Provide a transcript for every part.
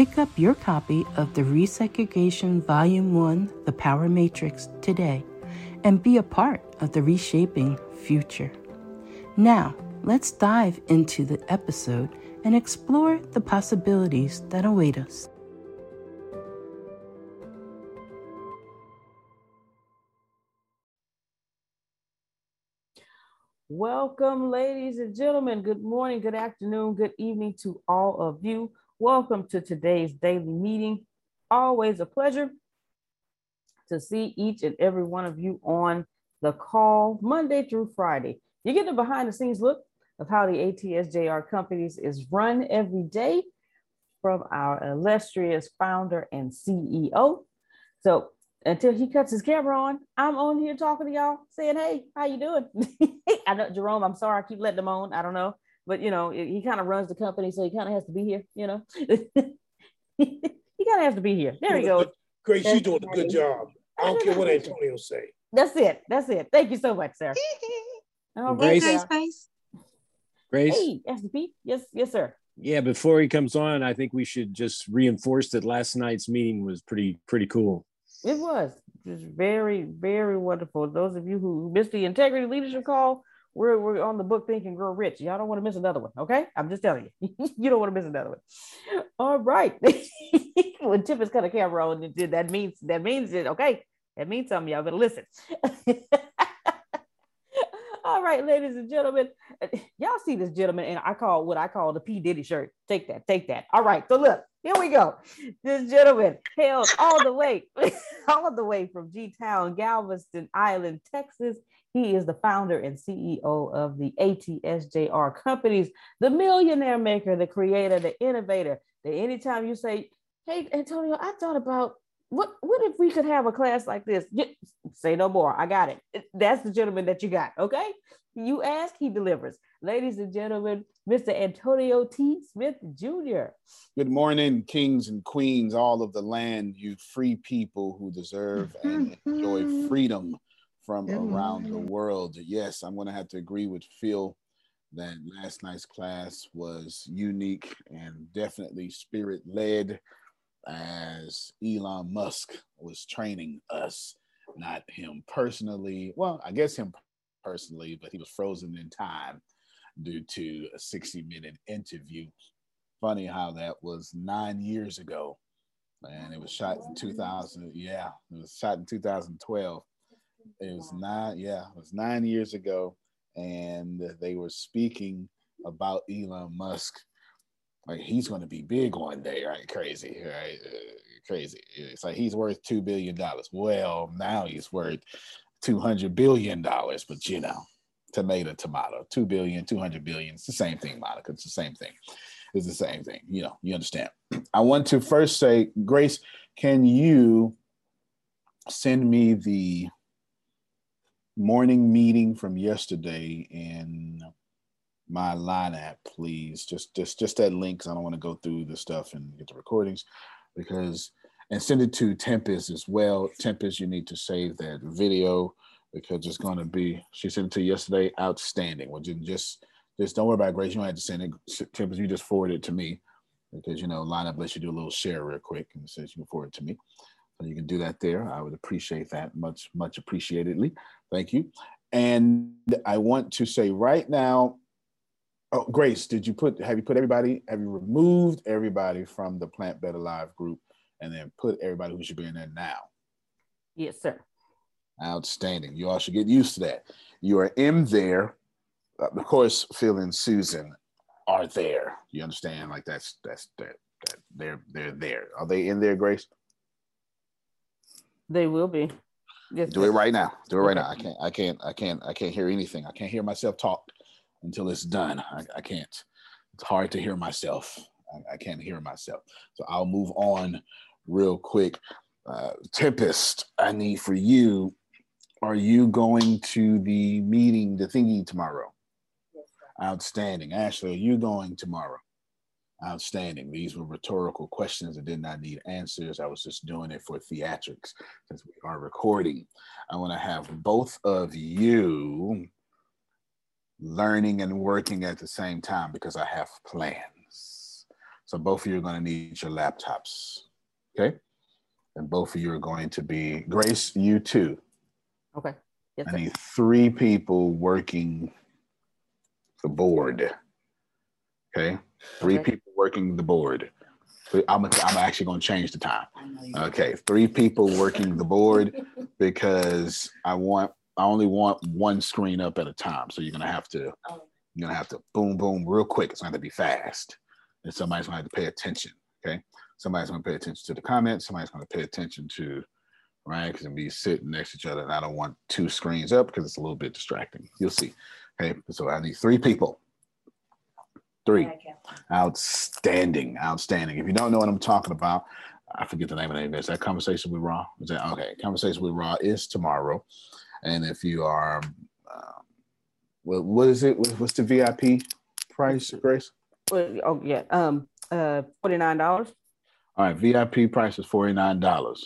Pick up your copy of the Resegregation Volume 1 The Power Matrix today and be a part of the reshaping future. Now, let's dive into the episode and explore the possibilities that await us. Welcome, ladies and gentlemen. Good morning, good afternoon, good evening to all of you. Welcome to today's daily meeting. Always a pleasure to see each and every one of you on the call Monday through Friday. You get a behind the scenes look of how the ATSJR companies is run every day from our illustrious founder and CEO. So until he cuts his camera on, I'm on here talking to y'all, saying, "Hey, how you doing?" I know Jerome. I'm sorry, I keep letting him on. I don't know but you know, he kind of runs the company, so he kind of has to be here. You know, he kind of has to be here. There he goes. Grace, you're doing a good job. I don't care what Antonio say. That's it. That's it. Thank you so much, sir. All Grace, right, Grace. Grace. Hey, SVP. Yes, yes, sir. Yeah, before he comes on, I think we should just reinforce that last night's meeting was pretty pretty cool. It was. just very, very wonderful. Those of you who missed the integrity leadership call, we're, we're on the book Think and Grow Rich. Y'all don't want to miss another one, okay? I'm just telling you. you don't want to miss another one. All right. when Tip is kind of camera on, that means that means it, okay? That means something. Y'all better listen. All right, ladies and gentlemen, y'all see this gentleman, and I call what I call the P Diddy shirt. Take that, take that. All right, so look, here we go. This gentleman hailed all the way, all the way from G Town, Galveston Island, Texas. He is the founder and CEO of the ATSJR companies, the millionaire maker, the creator, the innovator. That anytime you say, Hey, Antonio, I thought about what what if we could have a class like this? say no more. I got it. That's the gentleman that you got. Okay. You ask, he delivers. Ladies and gentlemen, Mr. Antonio T. Smith Jr. Good morning, kings and queens, all of the land, you free people who deserve and enjoy mm-hmm. freedom from Good around morning. the world. Yes, I'm going to have to agree with Phil that last night's class was unique and definitely spirit led as Elon Musk was training us, not him personally. Well, I guess him personally, but he was frozen in time due to a 60 minute interview. funny how that was nine years ago. And it was shot in 2000. Yeah, it was shot in 2012. It was nine, yeah, it was nine years ago. And they were speaking about Elon Musk. Like he's going to be big one day, right? Crazy, right? Uh, crazy. It's like he's worth $2 billion. Well, now he's worth $200 billion, but you know, tomato, tomato, 2 billion, 200 billion. It's the same thing, Monica. It's the same thing. It's the same thing. You know, you understand. I want to first say, Grace, can you send me the morning meeting from yesterday in my line app, please? Just just just that link I don't want to go through the stuff and get the recordings because and send it to Tempest as well. Tempest, you need to save that video because it's going to be. She sent it to yesterday. Outstanding. Well, just just don't worry about Grace. You don't have to send it. Tempest, you just forward it to me because you know lineup lets you do a little share real quick and says you can forward it to me. So you can do that there. I would appreciate that much, much appreciatedly. Thank you. And I want to say right now, oh Grace, did you put have you put everybody, have you removed everybody from the Plant Better Live group and then put everybody who should be in there now? Yes, sir. Outstanding. You all should get used to that. You are in there. Of course, Phil and Susan are there. You understand? Like that's that's that, that they're they're there. Are they in there, Grace? They will be. Yes, Do it right now. Do it right okay. now. I can't. I can't. I can't. I can't hear anything. I can't hear myself talk until it's done. I, I can't. It's hard to hear myself. I, I can't hear myself. So I'll move on real quick. Uh, Tempest, I need for you. Are you going to the meeting, the thingy tomorrow? Yes, Outstanding. Ashley, are you going tomorrow? Outstanding. These were rhetorical questions that did not need answers. I was just doing it for theatrics since we are recording. I want to have both of you learning and working at the same time because I have plans. So both of you are going to need your laptops. Okay. And both of you are going to be Grace, you too. Okay. Yes, I need three people working the board. Okay. Three okay. people working the board. I'm, I'm actually going to change the time. Okay. Three people working the board because I want, I only want one screen up at a time. So you're going to have to, oh. you're going to have to boom, boom, real quick. It's going to be fast. And somebody's going to have to pay attention. Okay. Somebody's going to pay attention to the comments. Somebody's going to pay attention to, right? Because be sitting next to each other. And I don't want two screens up because it's a little bit distracting. You'll see. Okay. So I need three people. Three. Outstanding. Outstanding. If you don't know what I'm talking about, I forget the name of the event. it. Is that Conversation with Ra? Is that okay? Conversation with Ra is tomorrow. And if you are, uh, well, what is it? What's the VIP price, Grace? Oh, yeah. Um, uh, $49. All right, VIP price is $49.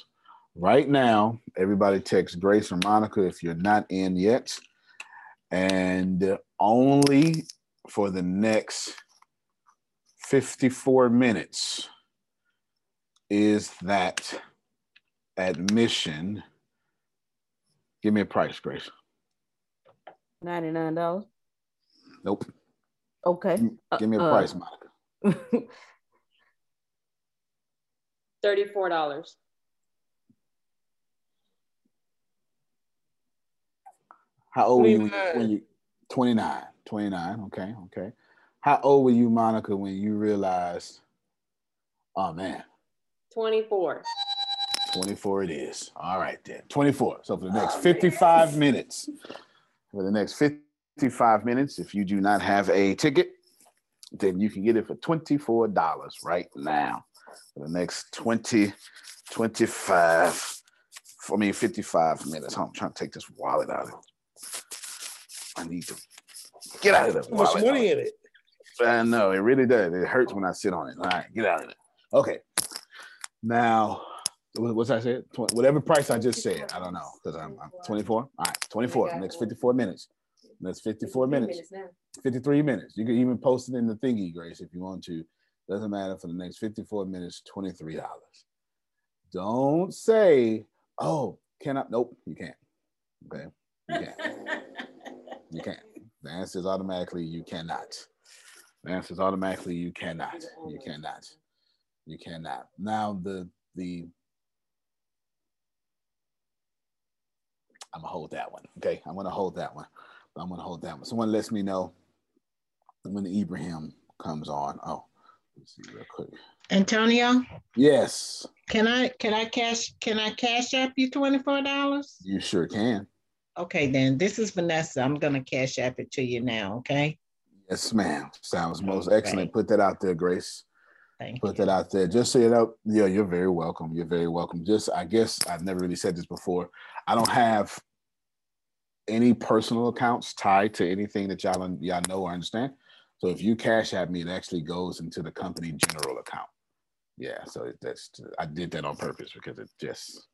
Right now, everybody text Grace or Monica if you're not in yet. And only for the next 54 minutes is that admission. Give me a price, Grace. $99. Nope. Okay. Give me a uh, price, Monica. $34. How old were you when you 29? 29. Okay, okay. How old were you, Monica, when you realized, oh man? 24. 24 it is. All right then. 24. So for the next 55 minutes, for the next 55 minutes, if you do not have a ticket, then you can get it for $24 right now for the next 20, 25, I mean 55 minutes. I'm trying to take this wallet out of it. I need to get out of it. How much money in it. I know it really does. It hurts when I sit on it. All right, get out of it. Okay. Now, what's I said? Whatever price I just said. I don't know because I'm, I'm, 24. All right, 24. Next 54 minutes. That's 54 minutes. 53 minutes. You can even post it in the thingy, Grace, if you want to. Doesn't matter for the next 54 minutes, $23. Don't say, oh, can I? Nope, you can't. Okay. You can't. you can't. The answer is automatically you cannot. The answer is automatically you cannot. You cannot. You cannot. Now the the I'm gonna hold that one. Okay, I'm gonna hold that one. I'm gonna hold that one. Someone lets me know when Ibrahim comes on. Oh, let's see real quick. Antonio, Yes, can I can I cash can I cash app you twenty four dollars? you sure can. Okay, then this is Vanessa. I'm gonna cash app it to you now. Okay, Yes, ma'am. Sounds most Okay. excellent. Put that out there, Grace. thank Put you. that out there. Just so you know, yeah, you're very welcome. You're very welcome. Just, I guess I've never really said this before. I don't have any personal accounts tied to anything that y'all y'all know or understand. So if you cash at me, it actually goes into the company general account. Yeah, so that's I did that on purpose because it just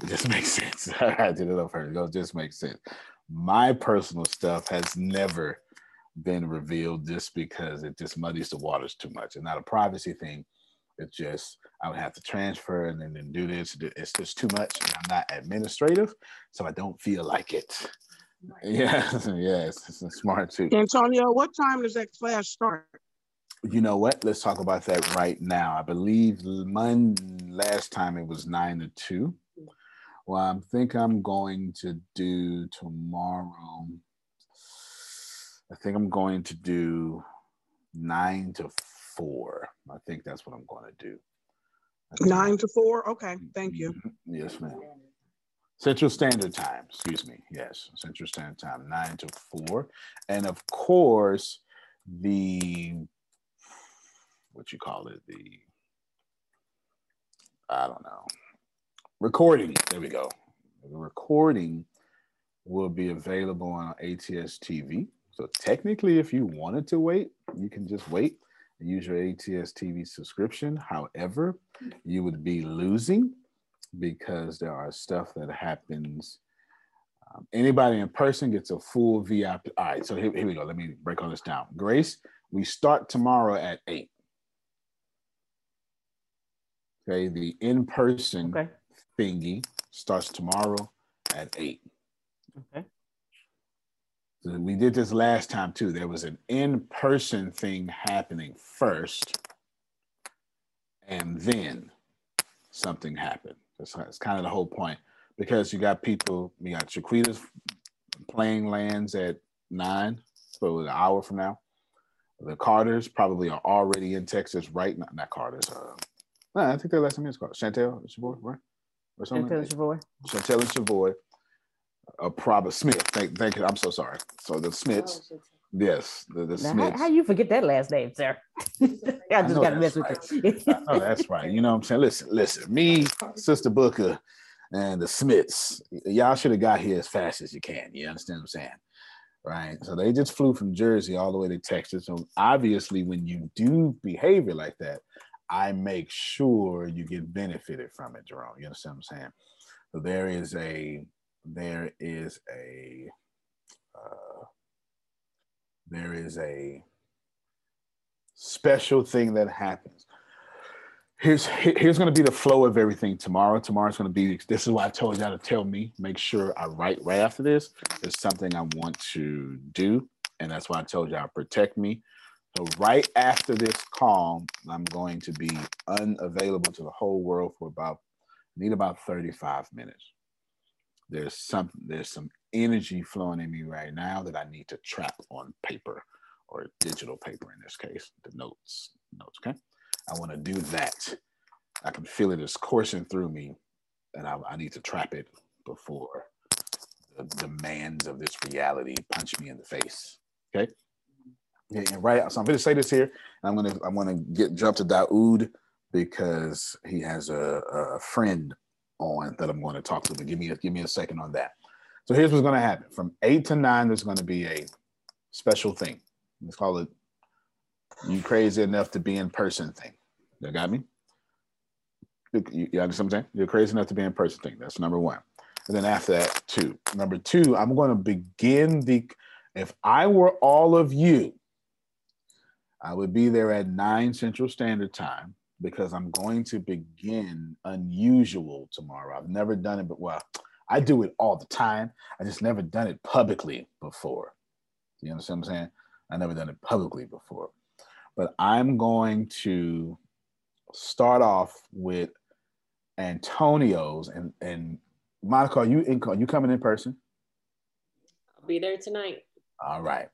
it just makes sense. I did it on purpose. It just makes sense. My personal stuff has never been revealed just because it just muddies the waters too much. It's not a privacy thing. It's just I would have to transfer and then, then do this. It's just too much. And I'm not administrative, so I don't feel like it. Yeah, yes, it's smart too. Antonio, what time does that class start? You know what? Let's talk about that right now. I believe Monday last time it was nine to two. Well, I think I'm going to do tomorrow. I think I'm going to do nine to four. I think that's what I'm going to do. Nine to four? Okay, mm-hmm. thank you. Yes, ma'am. Central Standard Time, excuse me. Yes, Central Standard Time, nine to four. And of course, the what you call it, the I don't know. Recording. There we go. The recording will be available on ATS TV. So technically, if you wanted to wait, you can just wait and use your ATS TV subscription. However, you would be losing because there are stuff that happens. Um, anybody in person gets a full VIP. All right, so here, here we go. Let me break all this down. Grace, we start tomorrow at eight. Okay, the in person Okay. thingy starts tomorrow at eight. Okay. So we did this last time too. There was an in-person thing happening first, and then something happened. That's, that's kind of the whole point because you got people. You got Shaquita's playing lands at nine, so an hour from now. The Carters probably are already in Texas right now. Not Carters. Uh, no, I think their last name is Carter. Chantel, and Savoy, right? Or something. Chantel like that. Savoy. Chantel and Savoy. Uh, probably Smith. Thank, thank you. I'm so sorry. So the Smiths. Yes, the, the Now, Smiths. how, how you forget that last name, sir? I just got to mess that's with you. Oh, that's right. You know what I'm saying? Listen, listen. Me, Sister Booker, and the Smiths. Y'all should have got here as fast as you can. You understand what I'm saying? Right. So they just flew from Jersey all the way to Texas. So obviously, when you do behavior like that, I make sure you get benefited from it, Jerome. You understand what I'm saying? So there is a there is a uh, there is a special thing that happens. Here's here's going to be the flow of everything tomorrow. Tomorrow's going to be this is why I told y'all to tell me. Make sure I write right after this. There's something I want to do, and that's why I told y'all protect me. So right after this call, I'm going to be unavailable to the whole world for about need about 35 minutes. There's some there's some energy flowing in me right now that I need to trap on paper or digital paper in this case, the notes. Notes, okay? I want to do that. I can feel it is coursing through me, and I, I need to trap it before the demands of this reality punch me in the face. Okay. Yeah, and right. So I'm to say this here, and I'm to I'm to get jump to Daoud because he has a, a friend on that I'm going to talk to. But give me a, give me a second on that. So here's what's going to happen. From eight to nine, there's going to be a special thing. Let's call it "You Crazy Enough to Be in Person" thing. You got me? You, you you understand what I'm saying? You're crazy enough to be in person thing. That's number one. And then after that, two. Number two, I'm going to begin the. If I were all of you, I would be there at nine Central Standard Time because I'm going to begin unusual tomorrow. I've never done it, but well, I do it all the time. I just never done it publicly before. You understand what I'm saying? I've never done it publicly before. But I'm going to start off with Antonio's and and Monica, are you in, are you coming in person? I'll be there tonight. All right.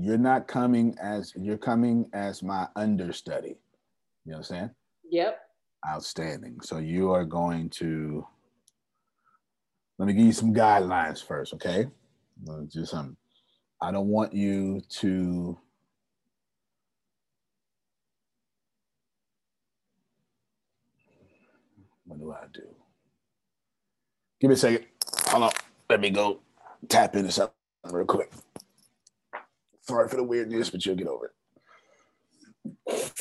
You're not coming as you're coming as my understudy. You understand? Yep. Outstanding. So you are going to let me give you some guidelines first, okay? Do some. I don't want you to what do I do? Give me a second. Hold on. Let me go tap into something real quick. Sorry for the weirdness, but you'll get over it.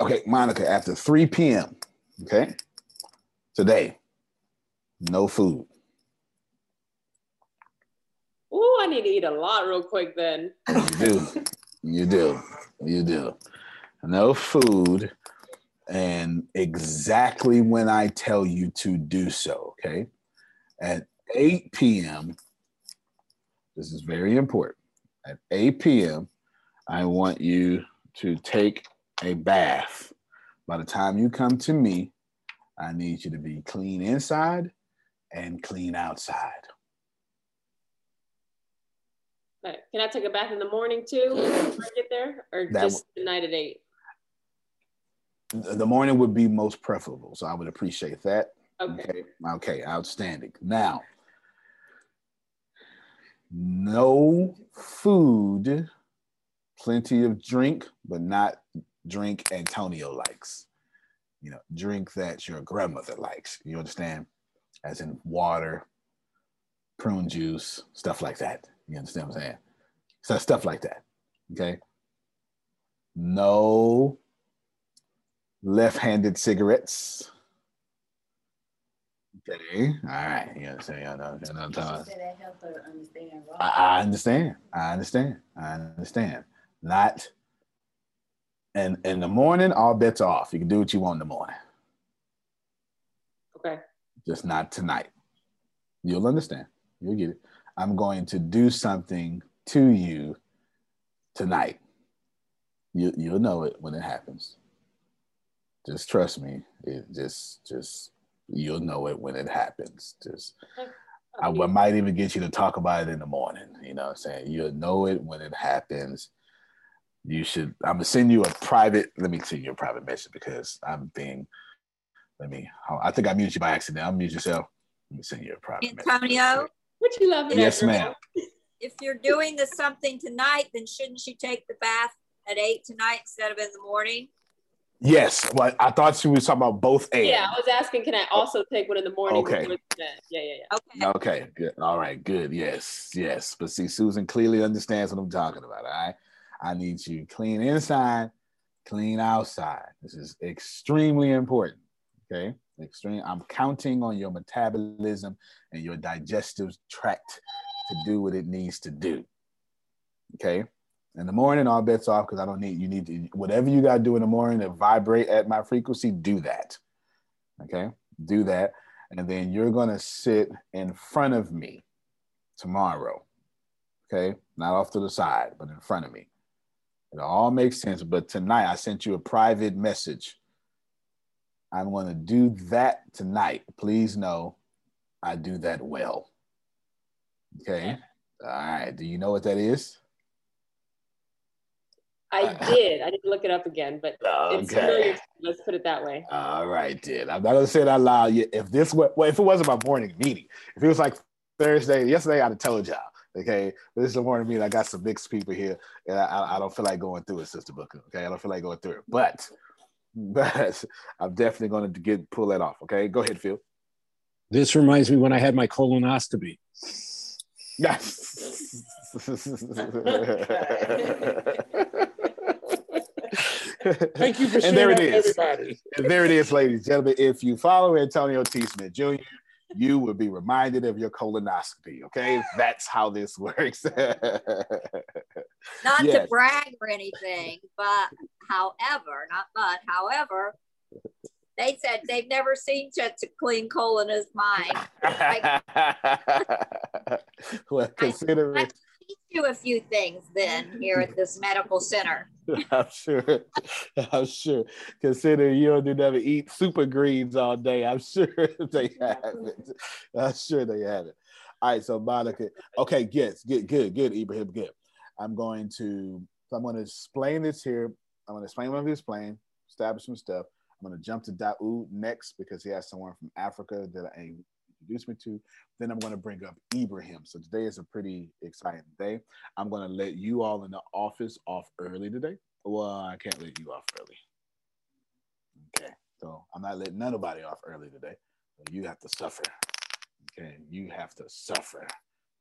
Okay, Monica, after 3 p.m., okay, today, no food. Oh, I need to eat a lot real quick then. You do. You do. You do. No food and exactly when I tell you to do so, okay? At 8 p.m., this is very important. At 8 p.m., I want you to take a bath. By the time you come to me, I need you to be clean inside and clean outside. Can I take a bath in the morning too I get there, or That just the night at eight? The morning would be most preferable, so I would appreciate that. Okay. Okay, okay, outstanding. Now, no food, plenty of drink, but not drink Antonio likes. You know, drink that your grandmother likes. You understand? As in water, prune juice, stuff like that. You understand what I'm saying? So stuff like that. Okay. No left-handed cigarettes. Okay, all right. You understand? You know, you know what I'm. I, I understand. I understand. I understand. Not and in the morning, all bets are off. You can do what you want in the morning, Okay. just not tonight. You'll understand. You'll get it. I'm going to do something to you tonight. You you'll know it when it happens. Just trust me. It just just you'll know it when it happens. Just I, I might even get you to talk about it in the morning. You know what I'm saying? You'll know it when it happens. You should, I'm gonna send you a private, let me send you a private message because I'm being, let me, I think I muted you by accident. I'll mute yourself. Let me send you a private message. Antonio, What you love laughing Yes, ma'am. if you're doing the something tonight, then shouldn't you take the bath at eight tonight instead of in the morning? Yes, well, I thought she was talking about both and. Yeah, I was asking, can I oh, also take one in the morning? Okay. the- Yeah, yeah, yeah. Okay. Okay, good. All right, good. Yes, yes. But see, Susan clearly understands what I'm talking about. All right. I need you clean inside, clean outside. This is extremely important. Okay. Extreme. I'm counting on your metabolism and your digestive tract to do what it needs to do. Okay. In the morning, all bets off because I don't need you need to whatever you gotta do in the morning to vibrate at my frequency, do that. Okay, do that. And then you're gonna sit in front of me tomorrow. Okay, not off to the side, but in front of me. It all makes sense. But tonight I sent you a private message. I'm gonna do that tonight. Please know I do that well. Okay. All right. Do you know what that is? I did. I didn't look it up again, but it's familiar. Let's put it that way. All right, then. I'm not gonna say it out loud. If this were, well, if it wasn't my morning meeting, if it was like Thursday, yesterday, I'd have told y'all. Okay, but this is the morning meeting. I got some mixed people here, and I, I, I don't feel like going through it, Sister Booker. Okay, I don't feel like going through it, but, but I'm definitely going to get pull that off. Okay, go ahead, Phil. This reminds me when I had my colonoscopy. Yes. Thank you for and sharing there it that everybody. And there it is, ladies and gentlemen. If you follow Antonio T. Smith Jr., you will be reminded of your colonoscopy. Okay, that's how this works. Not Yes. to brag or anything, but however, not but, however, They said they've never seen such a clean colon as mine. I, well, considering I you a few things then here at this medical center. I'm sure. I'm sure. Considering you don't do never eat super greens all day, I'm sure they have it. I'm sure they have it. All right, so Monica. Okay, yes, good, good, good, Ibrahim, good. I'm going to. So I'm going to explain this here. I'm going to explain what I'm going to explain, establish some stuff. I'm going to jump to Daoud next because he has someone from Africa that I introduced me to. Then I'm going to bring up Ibrahim. So today is a pretty exciting day. I'm going to let you all in the office off early today. Well, I can't let you off early. Okay. So I'm not letting nobody off early today. You have to suffer. Okay. You have to suffer.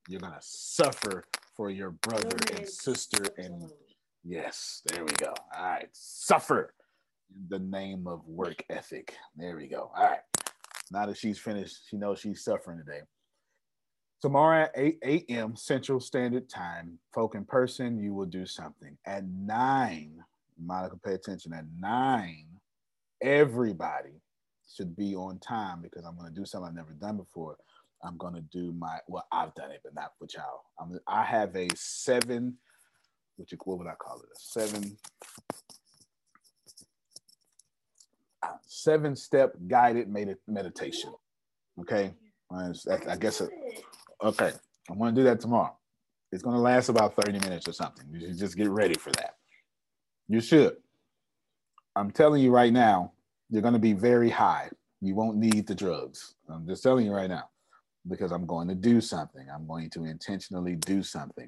You're going to suffer for your brother and sister. And yes, there we go. All right. Suffer in the name of work ethic. There we go. All right. Now that she's finished, she knows she's suffering today. Tomorrow at 8 a.m. Central Standard Time, folk in person, you will do something. At 9, Monica, pay attention. At 9, everybody should be on time because I'm going to do something I've never done before. I'm going to do my, well, I've done it, but not with y'all. I'm, I have a seven, which, what would I call it? A seven, seven step guided med- meditation. Okay. I guess, it, okay. I'm going to do that tomorrow. It's going to last about 30 minutes or something. You should just get ready for that. You should. I'm telling you right now, you're going to be very high. You won't need the drugs. I'm just telling you right now because I'm going to do something. I'm going to intentionally do something.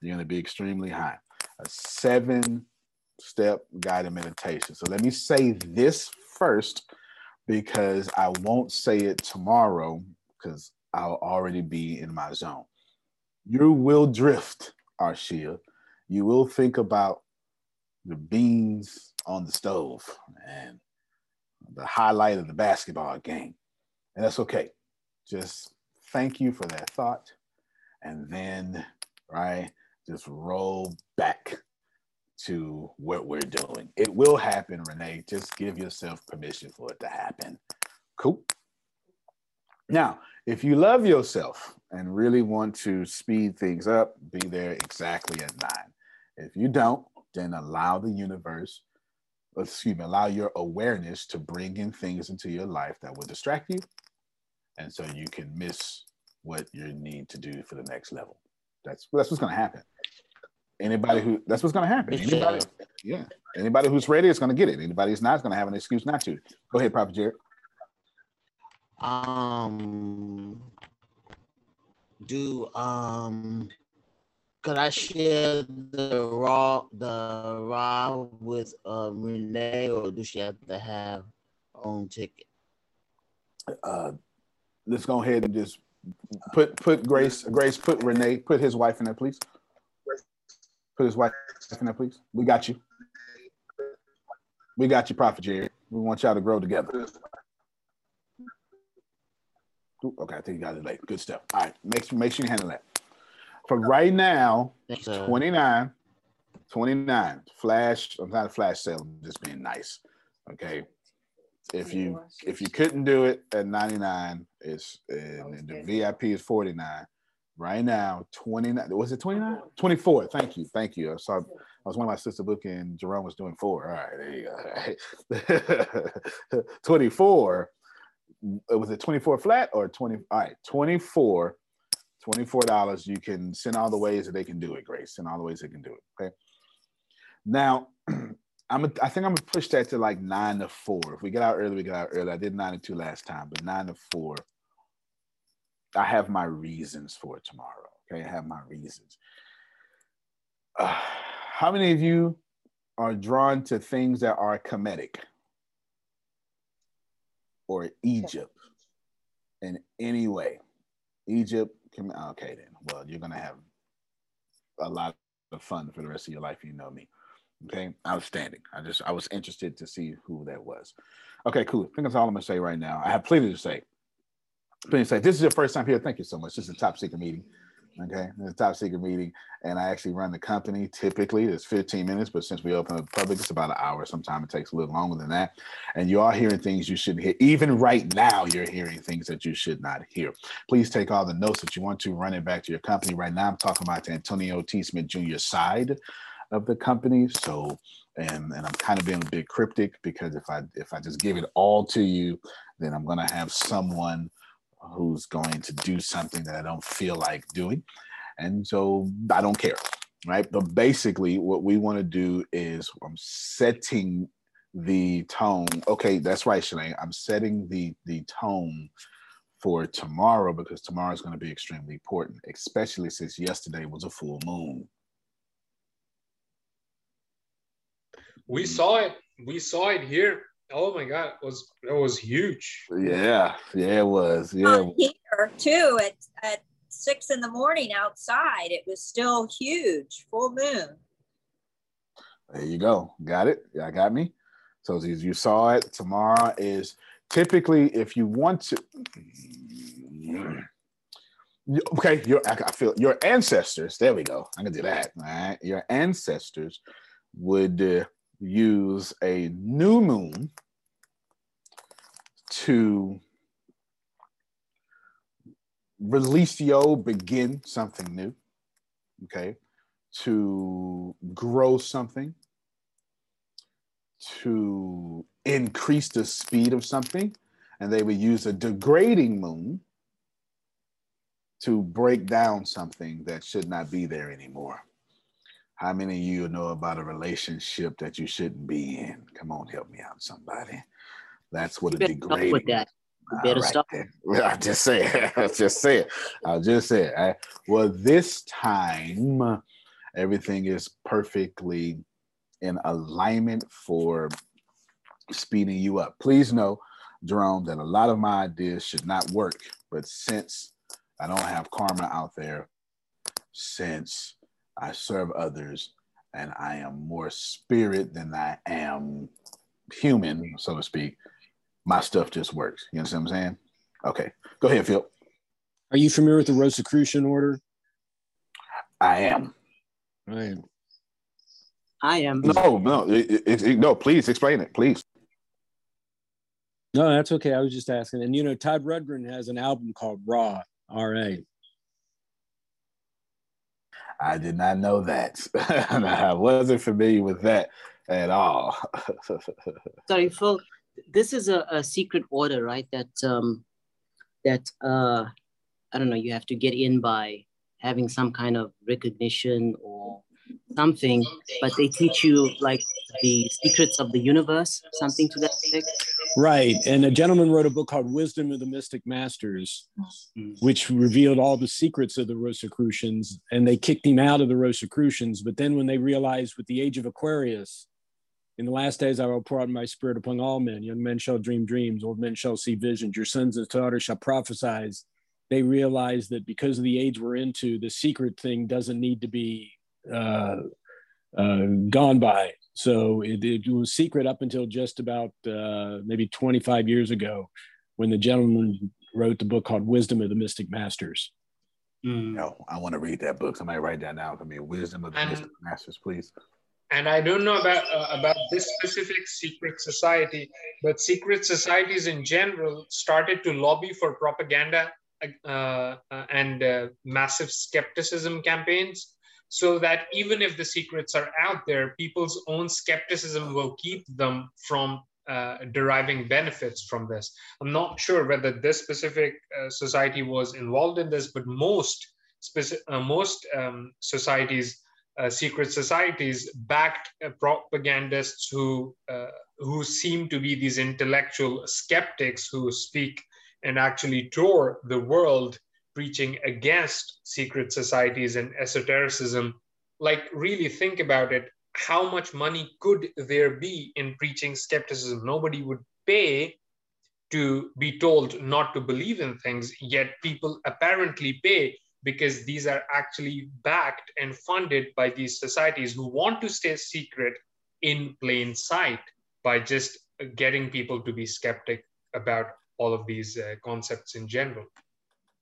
You're going to be extremely high. A seven step guided meditation. So let me say this first because I won't say it tomorrow because I'll already be in my zone. You will drift, Arshia. You will think about the beans on the stove and the highlight of the basketball game. And that's okay. Just thank you for that thought. And then, right, just roll back to what we're doing. It will happen, Renee. Just give yourself permission for it to happen. Cool. Now, if you love yourself and really want to speed things up, be there exactly at nine. If you don't, then allow the universe, excuse me, allow your awareness to bring in things into your life that will distract you. And so you can miss what you need to do for the next level. That's that's what's gonna happen. Anybody who that's what's gonna happen. Anybody, yeah. Anybody who's ready is gonna get it. Anybody who's not is gonna have an excuse not to. Go ahead, Prophet Jared. Um do um could I share the Ra the Ra with uh, Renee or do she have to have her own ticket? Uh let's go ahead and just put put Grace Grace put Renee put his wife in there, please. Put his wife in there, please. We got you. We got you, Prophet Jerry. We want y'all to grow together. Okay, I think you got it late. Good stuff. All right, make sure make sure you handle that. For right now, uh, 29, 29. Flash, I'm not a flash sale, I'm just being nice. Okay. If you if you couldn't do it at 99, it's and the VIP is 49. Right now, 29. Was it 29? 24. Thank you. Thank you. I saw I was one of my sister book and Jerome was doing four. All right, there you go. 24. Uh, was it 24 flat or 20? All right, 24. $24. You can send all the ways that they can do it, Grace. Send all the ways they can do it. Okay. Now, I'm a, I think I'm gonna push that to like nine to four. If we get out early, we get out early. I did nine to two last time, but nine to four. I have my reasons for tomorrow. Okay, I have my reasons. Uh, how many of you are drawn to things that are Kemetic or Egypt in any way? Egypt, okay, then. Well, you're gonna have a lot of fun for the rest of your life. You know me. Okay, outstanding. I just I was interested to see who that was. Okay, cool. I think that's all I'm gonna say right now. I have plenty to say. Plenty to say. This is your first time here. Thank you so much. This is a top secret meeting. Okay, it's a top secret meeting, and I actually run the company. Typically, it's 15 minutes, but since we open up public, it's about an hour. Sometimes it takes a little longer than that. And you are hearing things you shouldn't hear. Even right now, you're hearing things that you should not hear. Please take all the notes that you want to, run it back to your company. Right now, I'm talking about the Antonio T. Smith Jr. side of the company. So, and and I'm kind of being a bit cryptic because if I if I just give it all to you, then I'm gonna have someone who's going to do something that I don't feel like doing. And so I don't care, right? But basically, what we want to do is I'm setting the tone. Okay, that's right, Shalane. I'm setting the the tone for tomorrow because tomorrow is going to be extremely important, especially since yesterday was a full moon. We saw it. We saw it here Oh my god, it was it was huge. Yeah, yeah, it was. Yeah, here too at at six in the morning outside, it was still huge, full moon. There you go. Got it. Yeah, got me. So as you saw it, tomorrow is typically if you want to. Okay, your I feel your ancestors. There we go. I can do that. All right, your ancestors would uh, use a new moon to release the old, begin something new, okay, to grow something, to increase the speed of something, and they would use a degrading moon to break down something that should not be there anymore. How many of you know about a relationship that you shouldn't be in? Come on, help me out, somebody. That's what a degrading. With that. You better right stop. I just say it. I just say it. I'll just say it. I, well, this time everything is perfectly in alignment for speeding you up. Please know, Jerome, that a lot of my ideas should not work, but since I don't have karma out there, since I serve others and I am more spirit than I am human, so to speak, my stuff just works. You understand what I'm saying? Okay, go ahead, Phil. Are you familiar with the Rosicrucian order? I am. I am. I am. No, no, it, it, it, no. Please explain it, please. No, that's okay. I was just asking. And you know, Todd Rundgren has an album called Ra, R A. I did not know that. I wasn't familiar with that at all. Sorry, Phil. This is a, a secret order, right? That um, that uh, I don't know. You have to get in by having some kind of recognition or something, but they teach you like the secrets of the universe, something to that effect. Right. And a gentleman wrote a book called Wisdom of the Mystic Masters, which revealed all the secrets of the Rosicrucians. And they kicked him out of the Rosicrucians. But then when they realized with the age of Aquarius, in the last days I will pour out my spirit upon all men. Young men shall dream dreams, old men shall see visions, your sons and daughters shall prophesy. They realized that because of the age we're into, the secret thing doesn't need to be uh, uh, gone by. So it, it, was secret up until just about uh, maybe 25 years ago when the gentleman wrote the book called Wisdom of the Mystic Masters. Mm. No, I want to read that book. Somebody write that down for me. Wisdom of the and, Mystic Masters, please. And I don't know about uh, about this specific secret society, but secret societies in general started to lobby for propaganda uh, uh and uh, massive skepticism campaigns so that even if the secrets are out there, people's own skepticism will keep them from uh, deriving benefits from this. I'm not sure whether this specific uh, society was involved in this, but most uh, most um, societies, uh, secret societies, backed uh, propagandists who uh, who seem to be these intellectual skeptics who speak and actually tour the world preaching against secret societies and esotericism, like really think about it. How much money could there be in preaching skepticism? Nobody would pay to be told not to believe in things, yet people apparently pay because these are actually backed and funded by these societies who want to stay secret in plain sight by just getting people to be skeptic about all of these uh, concepts in general.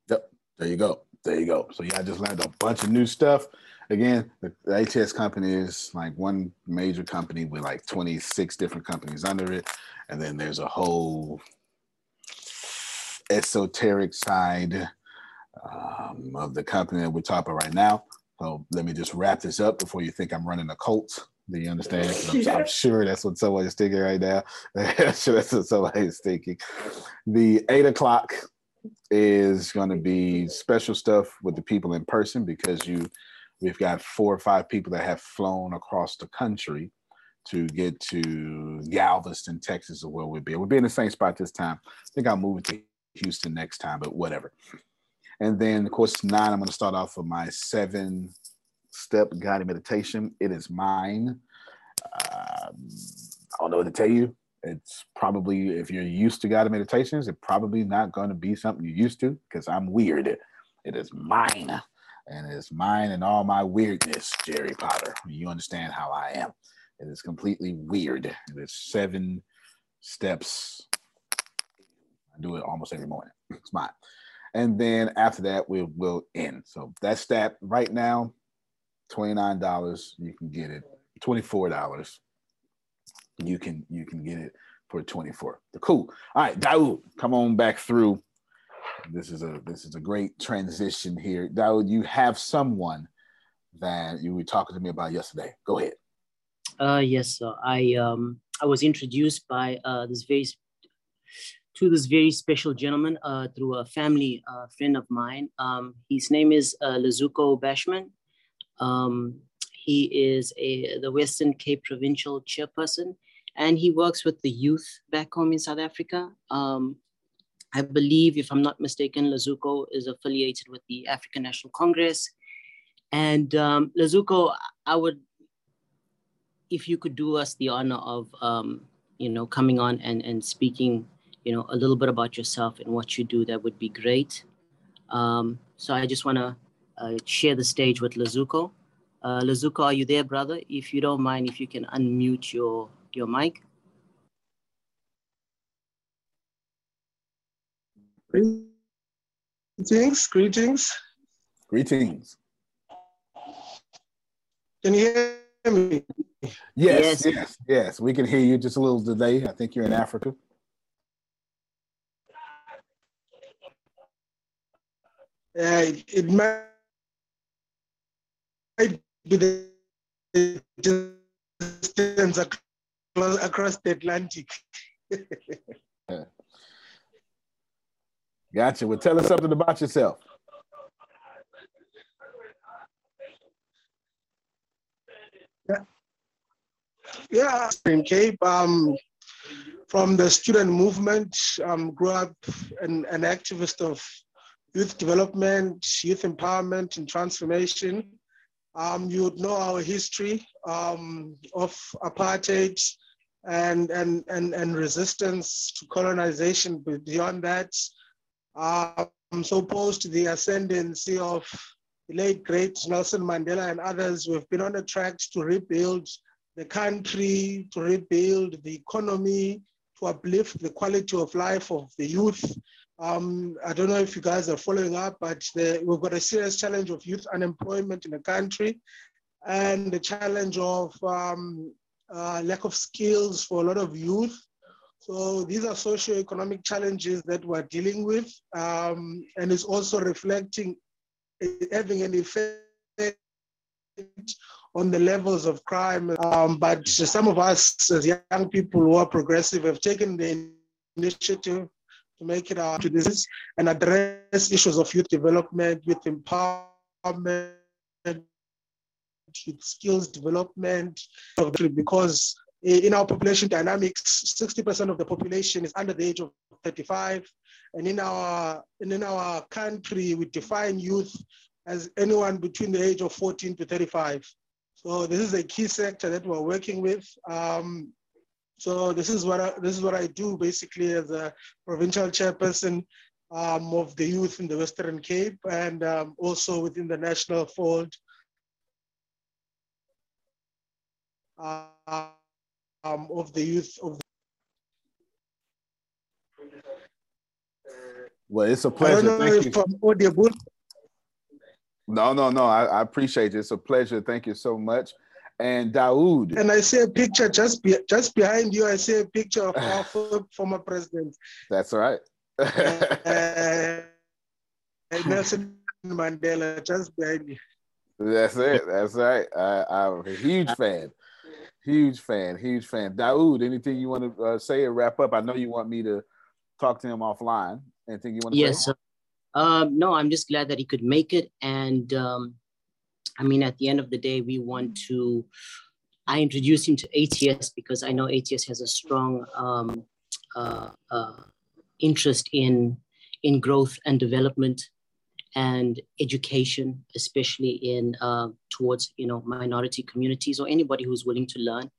Yep. There you go. there you go. So yeah, I just learned a bunch of new stuff. Again, the, the HS company is like one major company with like 26 different companies under it. And then there's a whole esoteric side um, of the company that we're talking right now. So let me just wrap this up before you think I'm running a cult. Do you understand? I'm, I'm, sure that's what somebody's thinking right now. I'm sure that's what somebody is thinking. The eight o'clock is going to be special stuff with the people in person because you we've got four or five people that have flown across the country to get to Galveston, Texas, or where we'll be. We'll be in the same spot this time. I think I'll move to Houston next time, but whatever. And then, of course, nine, I'm going to start off with my seven step guided meditation. It is mine. Uh, I don't know what to tell you. It's probably, if you're used to guided meditations, it's probably not going to be something you're used to because I'm weird. It is mine. And it's mine and all my weirdness, Jerry Potter. You understand how I am. It is completely weird. It is seven steps. I do it almost every morning. It's mine. And then after that, we'll we'll end. So that's that right now. $29. You can get it. $24 you can you can get it for 24. Cool. All right, Daoud, come on back through. This is a this is a great transition here. Daoud, you have someone that you were talking to me about yesterday. Go ahead. Uh yes, sir. I um I was introduced by uh this very to this very special gentleman uh, through a family uh, friend of mine. Um, his name is uh, Lazuko Bashman. Um, he is a, the Western Cape provincial chairperson and he works with the youth back home in South Africa. Um, I believe, if I'm not mistaken, Lazuko is affiliated with the African National Congress. And um, Lazuko, I would, if you could do us the honor of, um, you know, coming on and, and speaking, you know, a little bit about yourself and what you do, that would be great. Um, so I just want to uh, share the stage with Lazuko. Uh, Lazuko, are you there, brother? If you don't mind, if you can unmute your your mic. Greetings, greetings. Greetings. Can you hear me? Yes, yes, yes, yes. We can hear you. Just a little delay. I think you're in Africa. Uh, it might be the distance across the Atlantic. gotcha. Well, tell us something about yourself. Yeah, yeah. Cape, um, from the student movement, um, grew up an, an activist of youth development, youth empowerment, and transformation. Um, you know our history um, of apartheid and, and, and, and resistance to colonization. But beyond that, um, so post the ascendancy of the late great Nelson Mandela and others, we've been on a track to rebuild the country, to rebuild the economy, to uplift the quality of life of the youth. Um, I don't know if you guys are following up, but the, we've got a serious challenge of youth unemployment in the country and the challenge of um, uh, lack of skills for a lot of youth. So these are socio-economic challenges that we're dealing with, um, and it's also reflecting, having an effect on the levels of crime. Um, but some of us, as young people who are progressive, have taken the initiative to make it our to this and address issues of youth development, youth empowerment, with skills development, because in our population dynamics, 60% of the population is under the age of 35. And in our, and in our country, we define youth as anyone between the age of 14 to 35. So this is a key sector that we're working with. Um, so this is what I, this is what I do basically as a provincial chairperson um, of the youth in the Western Cape and um, also within the national fold um, of the youth of the well, it's a pleasure. Thank you. From audible. No, no, no. I, I appreciate it. It's a pleasure. Thank you so much. And Daoud. And I see a picture just be, just behind you. I see a picture of our former president. That's right. uh, Nelson Mandela just behind you. That's it. That's right. I, I'm a huge fan. Huge fan. Huge fan. Daoud, anything you want to uh, say or wrap up? I know you want me to talk to him offline. Anything you want to yes, say? Yes. Um, no, I'm just glad that he could make it. And um, I mean, at the end of the day, we want to. I introduced him to ATS because I know ATS has a strong um, uh, uh, interest in in growth and development and education, especially in uh, towards you know minority communities or anybody who's willing to learn.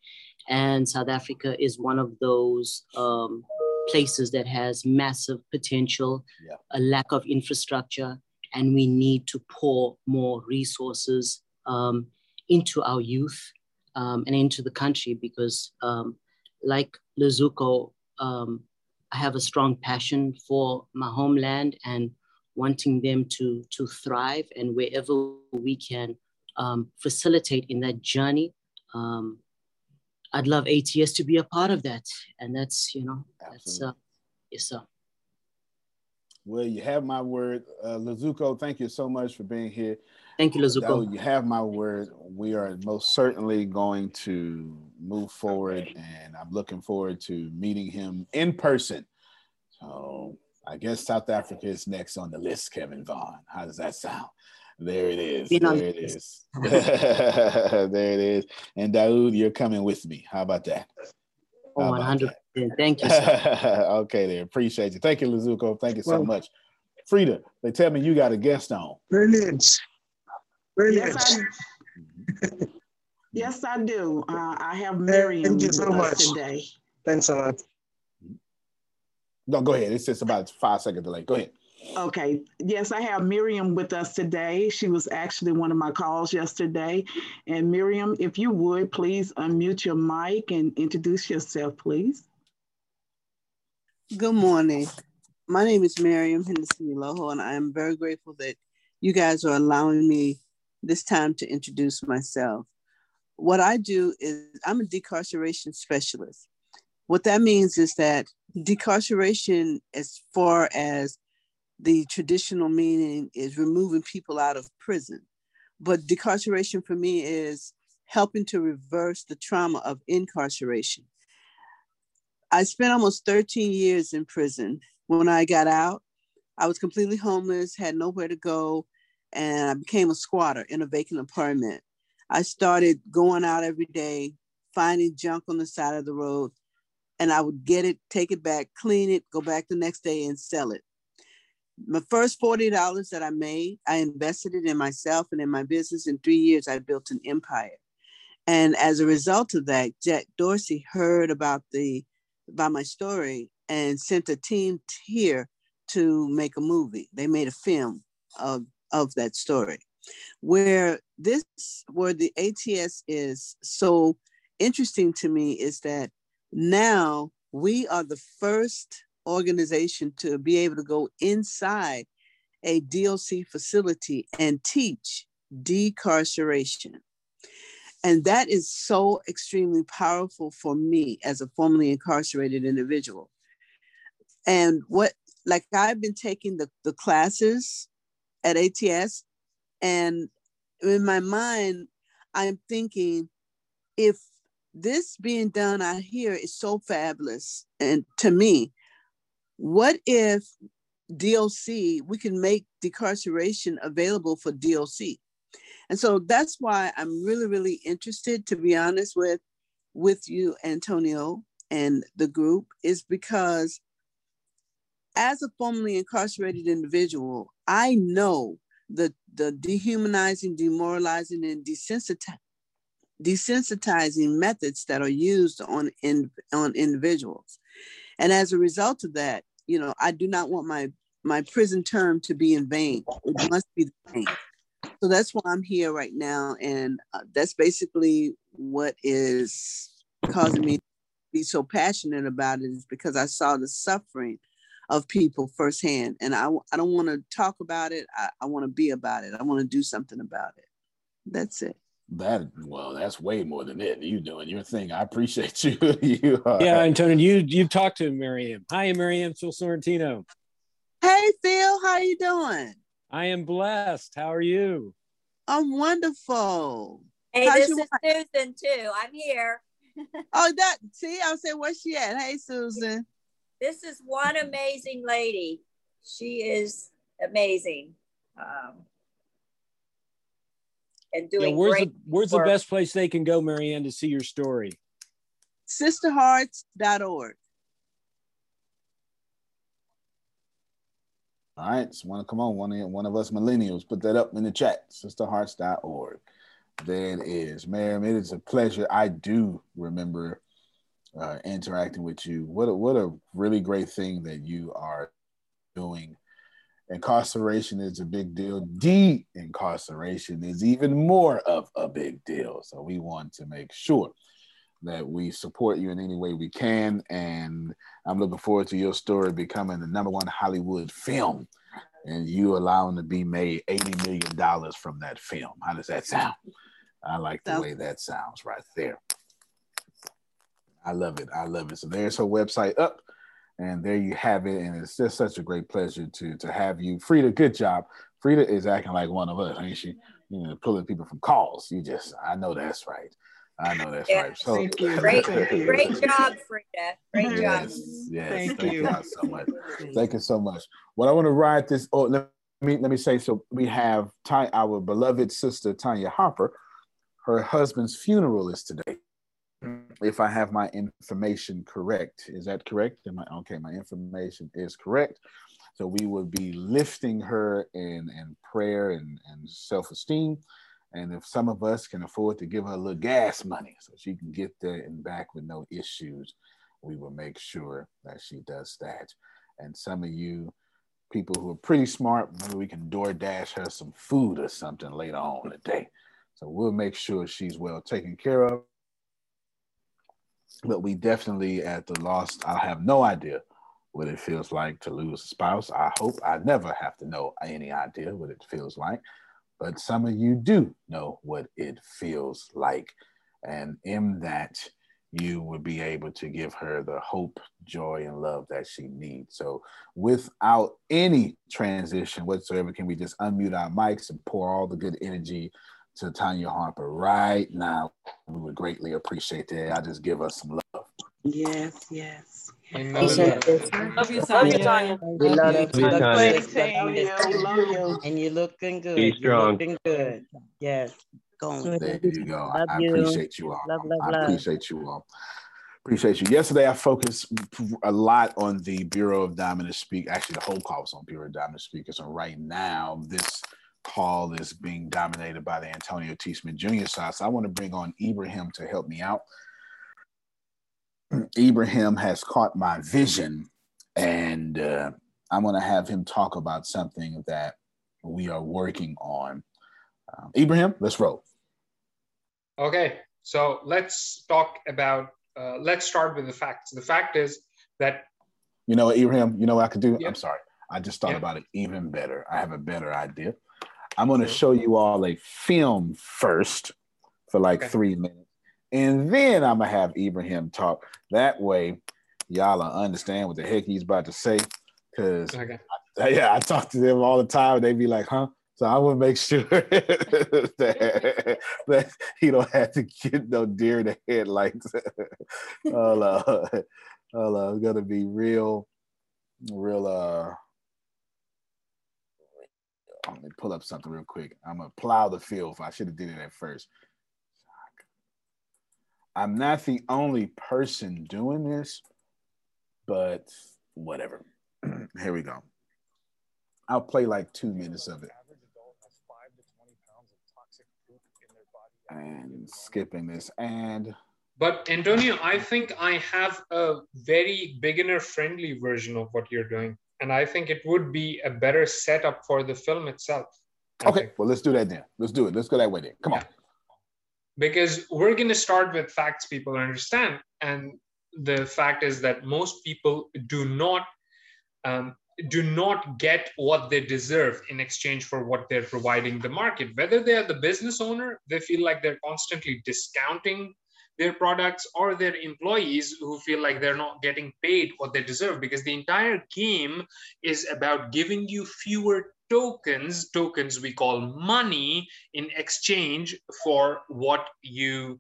And South Africa is one of those um, places that has massive potential, yeah. a lack of infrastructure, and we need to pour more resources um, into our youth um, and into the country because, um, like Lezuko, um, I have a strong passion for my homeland and wanting them to, to thrive. And wherever we can um, facilitate in that journey, um, I'd love ATS to be a part of that. And that's, you know, Absolutely. that's, uh, yes, sir. Well, you have my word. Uh, Lezuko, thank you so much for being here. Thank you, Lezuko. You have my word. We are most certainly going to move forward, and I'm looking forward to meeting him in person. So I guess South Africa is next on the list, Kevin Vaughn. How does that sound? There it is. There it is. there it is. And Daoud, you're coming with me. How about that? Oh, 100 Thank you. okay, there. Appreciate you. Thank you, Lezuko. Thank you so well, much. Frida, they tell me you got a guest on. Brilliant. Brilliant. Yes, I, yes, I do. Uh, I have Miriam Thank you so much. today. Thanks a lot. No, go ahead. It's just about five second delay. Go ahead. Okay. Yes, I have Miriam with us today. She was actually one of my calls yesterday. And Miriam, if you would, please unmute your mic and introduce yourself, please. Good morning. My name is Miriam Henderson Loho, and I am very grateful that you guys are allowing me this time to introduce myself. What I do is I'm a decarceration specialist. What that means is that decarceration, as far as the traditional meaning is removing people out of prison. But decarceration for me is helping to reverse the trauma of incarceration. I spent almost 13 years in prison. When I got out, I was completely homeless, had nowhere to go, and I became a squatter in a vacant apartment. I started going out every day, finding junk on the side of the road, and I would get it, take it back, clean it, go back the next day and sell it my first $40 that I made, I invested it in myself and in my business. In three years, I built an empire. And as a result of that, Jack Dorsey heard about the about my story and sent a team here to make a movie. They made a film of, of that story. Where this, where the ATS is so interesting to me is that now we are the first organization to be able to go inside a DOC facility and teach decarceration. And that is so extremely powerful for me as a formerly incarcerated individual. And what, like, I've been taking the, the classes at ATS, and in my mind, I'm thinking if this being done out here is so fabulous, and to me, what if DOC, we can make decarceration available for DOC? And so that's why I'm really, really interested, to be honest with, with you, Antonio, and the group, is because as a formerly incarcerated individual, I know the, the dehumanizing, demoralizing, and desensitizing desensitizing methods that are used on in, on individuals. And as a result of that, you know, I do not want my my prison term to be in vain. It must be the same. So that's why I'm here right now, and uh, that's basically what is causing me to be so passionate about it is because I saw the suffering of people firsthand. And I, I don't want to talk about it. I, I want to be about it. I want to do something about it. That's it. That well, that's way more than it. You doing your thing. I appreciate you. you are. Yeah, Antonio, you you've talked to Miriam. Hi, Miriam. Phil Sorrentino. Hey, Phil. How you doing? I am blessed. How are you? I'm wonderful. Hey, How's this is wife? Susan too. I'm here. oh, that see, I was saying, where's she at? Hey, Susan. This is one amazing lady. She is amazing. Um, and doing yeah, where's great the where's work. the best place they can go, Marianne, to see your story? Sisterhearts.org. All right, so to come on, one of one of us millennials, put that up in the chat. Sisterhearts.org. There it is, Miriam. It is a pleasure. I do remember uh, interacting with you. What a, what a really great thing that you are doing incarceration is a big deal. De incarceration is even more of a big deal. So we want to make sure that we support you in any way we can. And I'm looking forward to your story becoming the number one Hollywood film and you allowing to be made $80 million from that film. How does that sound? I like the way that sounds right there. I love it. I love it. So there's her website up. And there you have it. And it's just such a great pleasure to to have you. Frida, good job. Frida is acting like one of us, ain't she? You know, pulling people from calls. You just, I know that's right. I know that's yeah. right. So great, great job, Frida. Great job. Yes, thank, thank you. you so much. Thank you so much. What I want to ride this. Oh, let me let me say. So we have Ty, our beloved sister Tanya Harper. Her husband's funeral is today if I have my information correct. Is that correct? Am I, okay, my information is correct. So we would be lifting her in, in prayer and, and self-esteem. And if some of us can afford to give her a little gas money so she can get there and back with no issues, we will make sure that she does that. And some of you people who are pretty smart, maybe we can door dash her some food or something later on today. So we'll make sure she's well taken care of but we definitely at the lost i have no idea what it feels like to lose a spouse i hope i never have to know any idea what it feels like but some of you do know what it feels like and in that you would be able to give her the hope joy and love that she needs so without any transition whatsoever can we just unmute our mics and pour all the good energy to Tanya Harper right now. We would greatly appreciate that. I just give us some love. Yes, yes. Love you, Tanya. We love you, Tanya. And you're looking good. Be strong. You're looking good. Yes. Go There you go. Love I you. appreciate you all. Love, love, I love. appreciate you all. Appreciate you. Yesterday, I focused a lot on the Bureau of Dominant Speak. Actually, the whole call was on Bureau of Dominant Speakers. And right now, this call is being dominated by the Antonio T. Smith Jr. side. So I want to bring on Ibrahim to help me out. Ibrahim has caught my vision, and uh, I'm going to have him talk about something that we are working on. Um, Ibrahim, let's roll. Okay, so let's talk about. Uh, let's start with the facts. The fact is that. You know what, Ibrahim? You know what I could do? Yeah. I'm sorry. I just thought yeah. about it even better. I have a better idea. I'm going to show you all a film first for like okay. three minutes. And then I'm going to have Ibrahim talk. That way, y'all understand what the heck he's about to say. Because, okay. yeah, I talk to them all the time. They be like, huh? So I will make sure that, that he don't have to get no deer in the headlights. hold on. Hold on. It's going to be real, real, uh, let me pull up something real quick. I'm gonna plow the field. I should have did it at first. I'm not the only person doing this, but whatever. Here we go. I'll play like two minutes of it. And skipping this and but Antonio, I think I have a very beginner friendly version of what you're doing and I think it would be a better setup for the film itself. I okay, think. well, let's do that then. Let's do it. Let's go that way then. Come on. Because we're going to start with facts people understand. And the fact is that most people do not um, do not get what they deserve in exchange for what they're providing the market. Whether they are the business owner, they feel like they're constantly discounting their products, or their employees who feel like they're not getting paid what they deserve because the entire game is about giving you fewer tokens, tokens we call money, in exchange for what you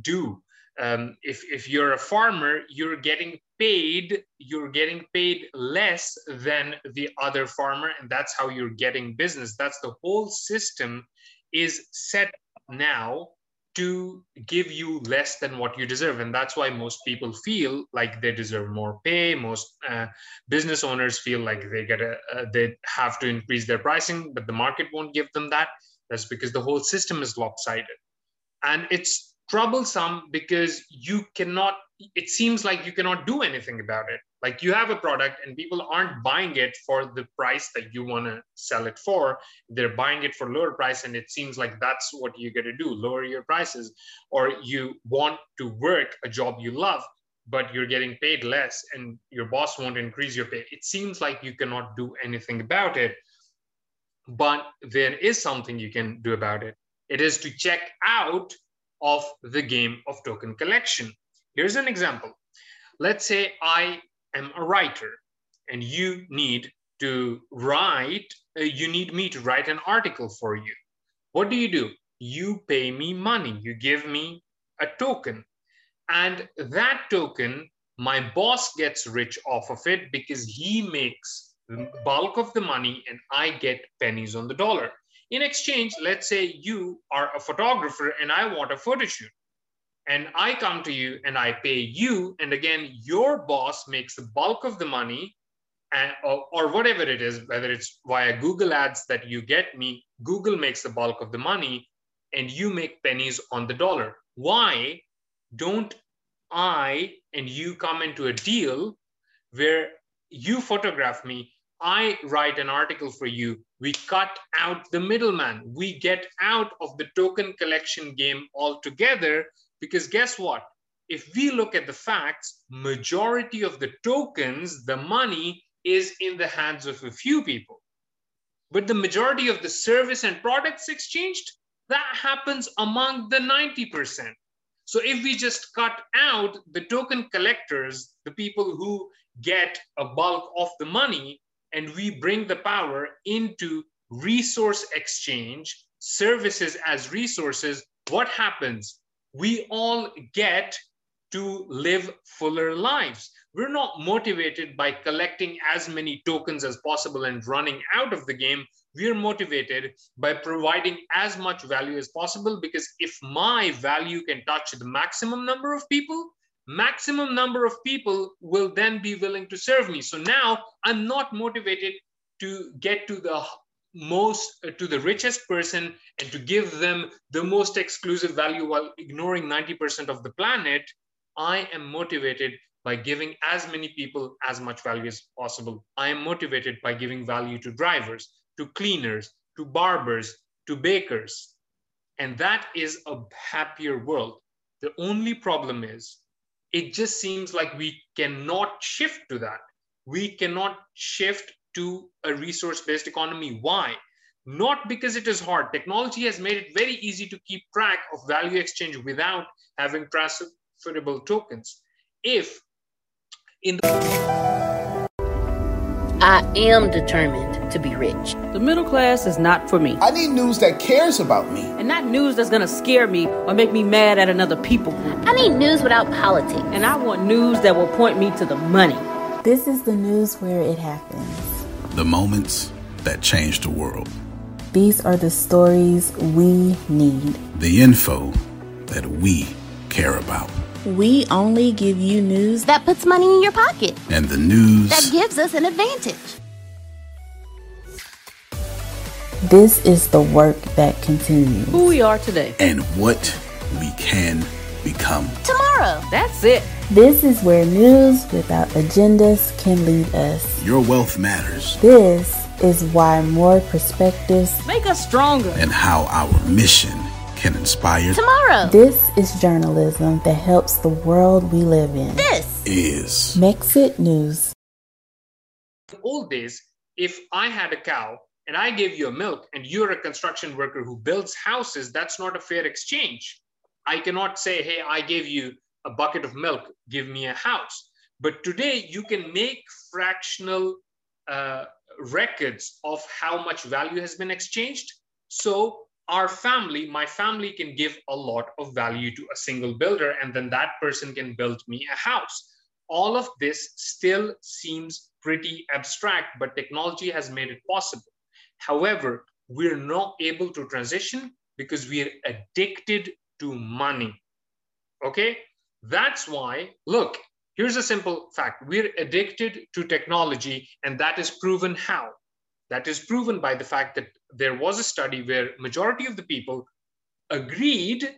do. Um, if, if you're a farmer, you're getting paid, you're getting paid less than the other farmer, and that's how you're getting business. That's the whole system is set now to give you less than what you deserve. And that's why most people feel like they deserve more pay. Most uh, business owners feel like they get a uh, they have to increase their pricing but the market won't give them that. That's because the whole system is lopsided. And it's troublesome because you cannot it seems like you cannot do anything about it. Like you have a product and people aren't buying it for the price that you want to sell it for. They're buying it for lower price and it seems like that's what you got to do lower your prices or you want to work a job you love but you're getting paid less and your boss won't increase your pay. It seems like you cannot do anything about it but there is something you can do about it. It is to check out of the game of token collection here's an example let's say i am a writer and you need to write, uh, you need me to write an article for you. What do you do? You pay me money, you give me a token. And that token, my boss gets rich off of it because he makes the bulk of the money and I get pennies on the dollar. In exchange, let's say you are a photographer and I want a photo shoot and I come to you and I pay you, and again, your boss makes the bulk of the money, and, or, or, whatever it is, whether it's via Google Ads that you get me, Google makes the bulk of the money, and you make pennies on the dollar. Why don't I and you come into a deal where you photograph me, I write an article for you, we cut out the middleman, we get out of the token collection game altogether because guess what? If we look at the facts, majority of the tokens, the money is in the hands of a few people. But the majority of the service and products exchanged, that happens among the 90%. So if we just cut out the token collectors, the people who get a bulk of the money, and we bring the power into resource exchange, services as resources, what happens? we all get to live fuller lives. We're not motivated by collecting as many tokens as possible and running out of the game. We're motivated by providing as much value as possible because if my value can touch the maximum number of people, maximum number of people will then be willing to serve me. So now I'm not motivated to get to the most uh, to the richest person and to give them the most exclusive value while ignoring 90% of the planet. I am motivated by giving as many people as much value as possible. I am motivated by giving value to drivers to cleaners to barbers to bakers. And that is a happier world. The only problem is it just seems like we cannot shift to that we cannot shift to a resource-based economy. Why? Not because it is hard. Technology has made it very easy to keep track of value exchange without having transferable tokens. If in the I am determined to be rich. The middle class is not for me. I need news that cares about me. And not news that's gonna scare me or make me mad at another people group. I need news without politics. And I want news that will point me to the money. This is the news where it happens the moments that change the world. These are the stories we need, the info that we care about. We only give you news that puts money in your pocket and the news that gives us an advantage. This is the work that continues. Who we are today and what we can become tomorrow. That's it. This is where news without agendas can lead us. Your wealth matters. This is why more perspectives make us stronger and how our mission can inspire tomorrow. This is journalism that helps the world we live in. This is Mexit News. old days, if I had a cow and I gave you a milk and you're a construction worker who builds houses, that's not a fair exchange. I cannot say, hey, I gave you a bucket of milk, give me a house. But today you can make fractional uh, records of how much value has been exchanged. So our family, my family can give a lot of value to a single builder, and then that person can build me a house. All of this still seems pretty abstract, but technology has made it possible. However, we're not able to transition because we're addicted to money. Okay? That's why, look, here's a simple fact we're addicted to technology, and that is proven how? That is proven by the fact that there was a study where majority of the people agreed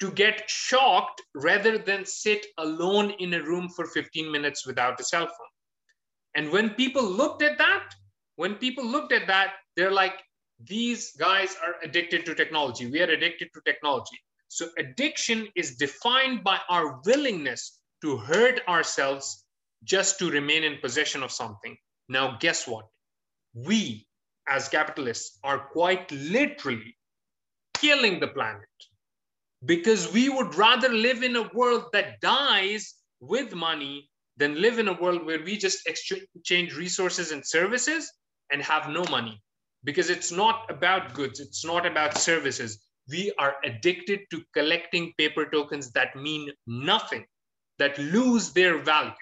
to get shocked rather than sit alone in a room for 15 minutes without a cell phone. And when people looked at that, when people looked at that, they're like, these guys are addicted to technology. We are addicted to technology. So addiction is defined by our willingness to hurt ourselves just to remain in possession of something. Now, guess what? We as capitalists are quite literally killing the planet because we would rather live in a world that dies with money than live in a world where we just exchange resources and services and have no money because it's not about goods it's not about services we are addicted to collecting paper tokens that mean nothing that lose their value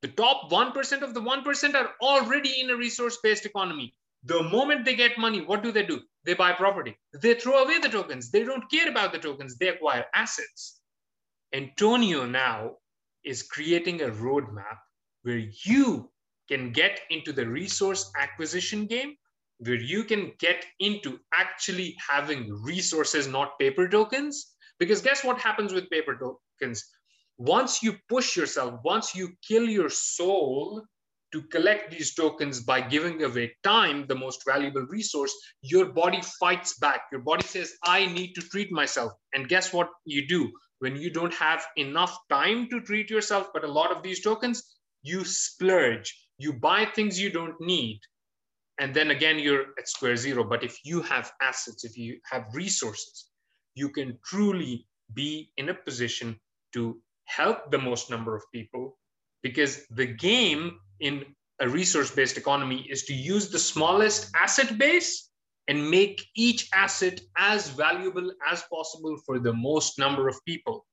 the top 1% of the 1% are already in a resource based economy the moment they get money, what do they do? They buy property. They throw away the tokens. They don't care about the tokens. They acquire assets. Antonio now is creating a roadmap where you can get into the resource acquisition game, where you can get into actually having resources, not paper tokens. Because guess what happens with paper tokens? Once you push yourself, once you kill your soul to collect these tokens by giving away time, the most valuable resource, your body fights back. Your body says, I need to treat myself. And guess what you do? When you don't have enough time to treat yourself, but a lot of these tokens, you splurge. You buy things you don't need. And then again, you're at square zero. But if you have assets, if you have resources, you can truly be in a position to help the most number of people because the game in a resource-based economy is to use the smallest asset base and make each asset as valuable as possible for the most number of people.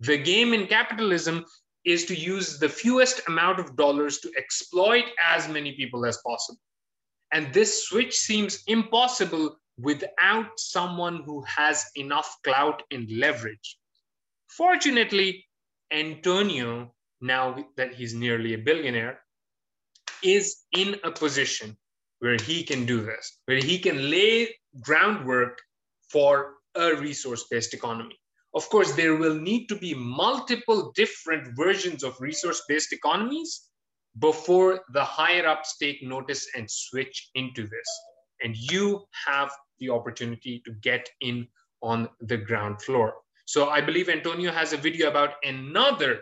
The game in capitalism is to use the fewest amount of dollars to exploit as many people as possible. And this switch seems impossible without someone who has enough clout and leverage. Fortunately, Antonio, now that he's nearly a billionaire, is in a position where he can do this, where he can lay groundwork for a resource based economy. Of course, there will need to be multiple different versions of resource based economies before the higher ups take notice and switch into this. And you have the opportunity to get in on the ground floor. So I believe Antonio has a video about another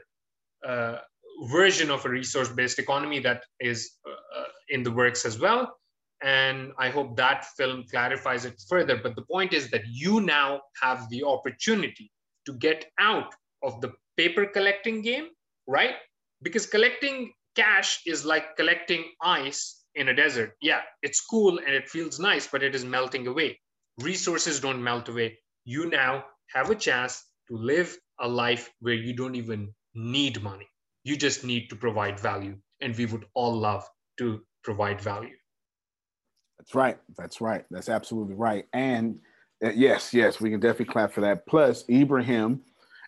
uh, version of a resource-based economy that is uh, in the works as well. And I hope that film clarifies it further. But the point is that you now have the opportunity to get out of the paper collecting game, right? Because collecting cash is like collecting ice in a desert. Yeah, it's cool and it feels nice, but it is melting away. Resources don't melt away. You now have a chance to live a life where you don't even need money. You just need to provide value. And we would all love to provide value. That's right. That's right. That's absolutely right. And Uh, yes, yes, we can definitely clap for that. Plus, Ibrahim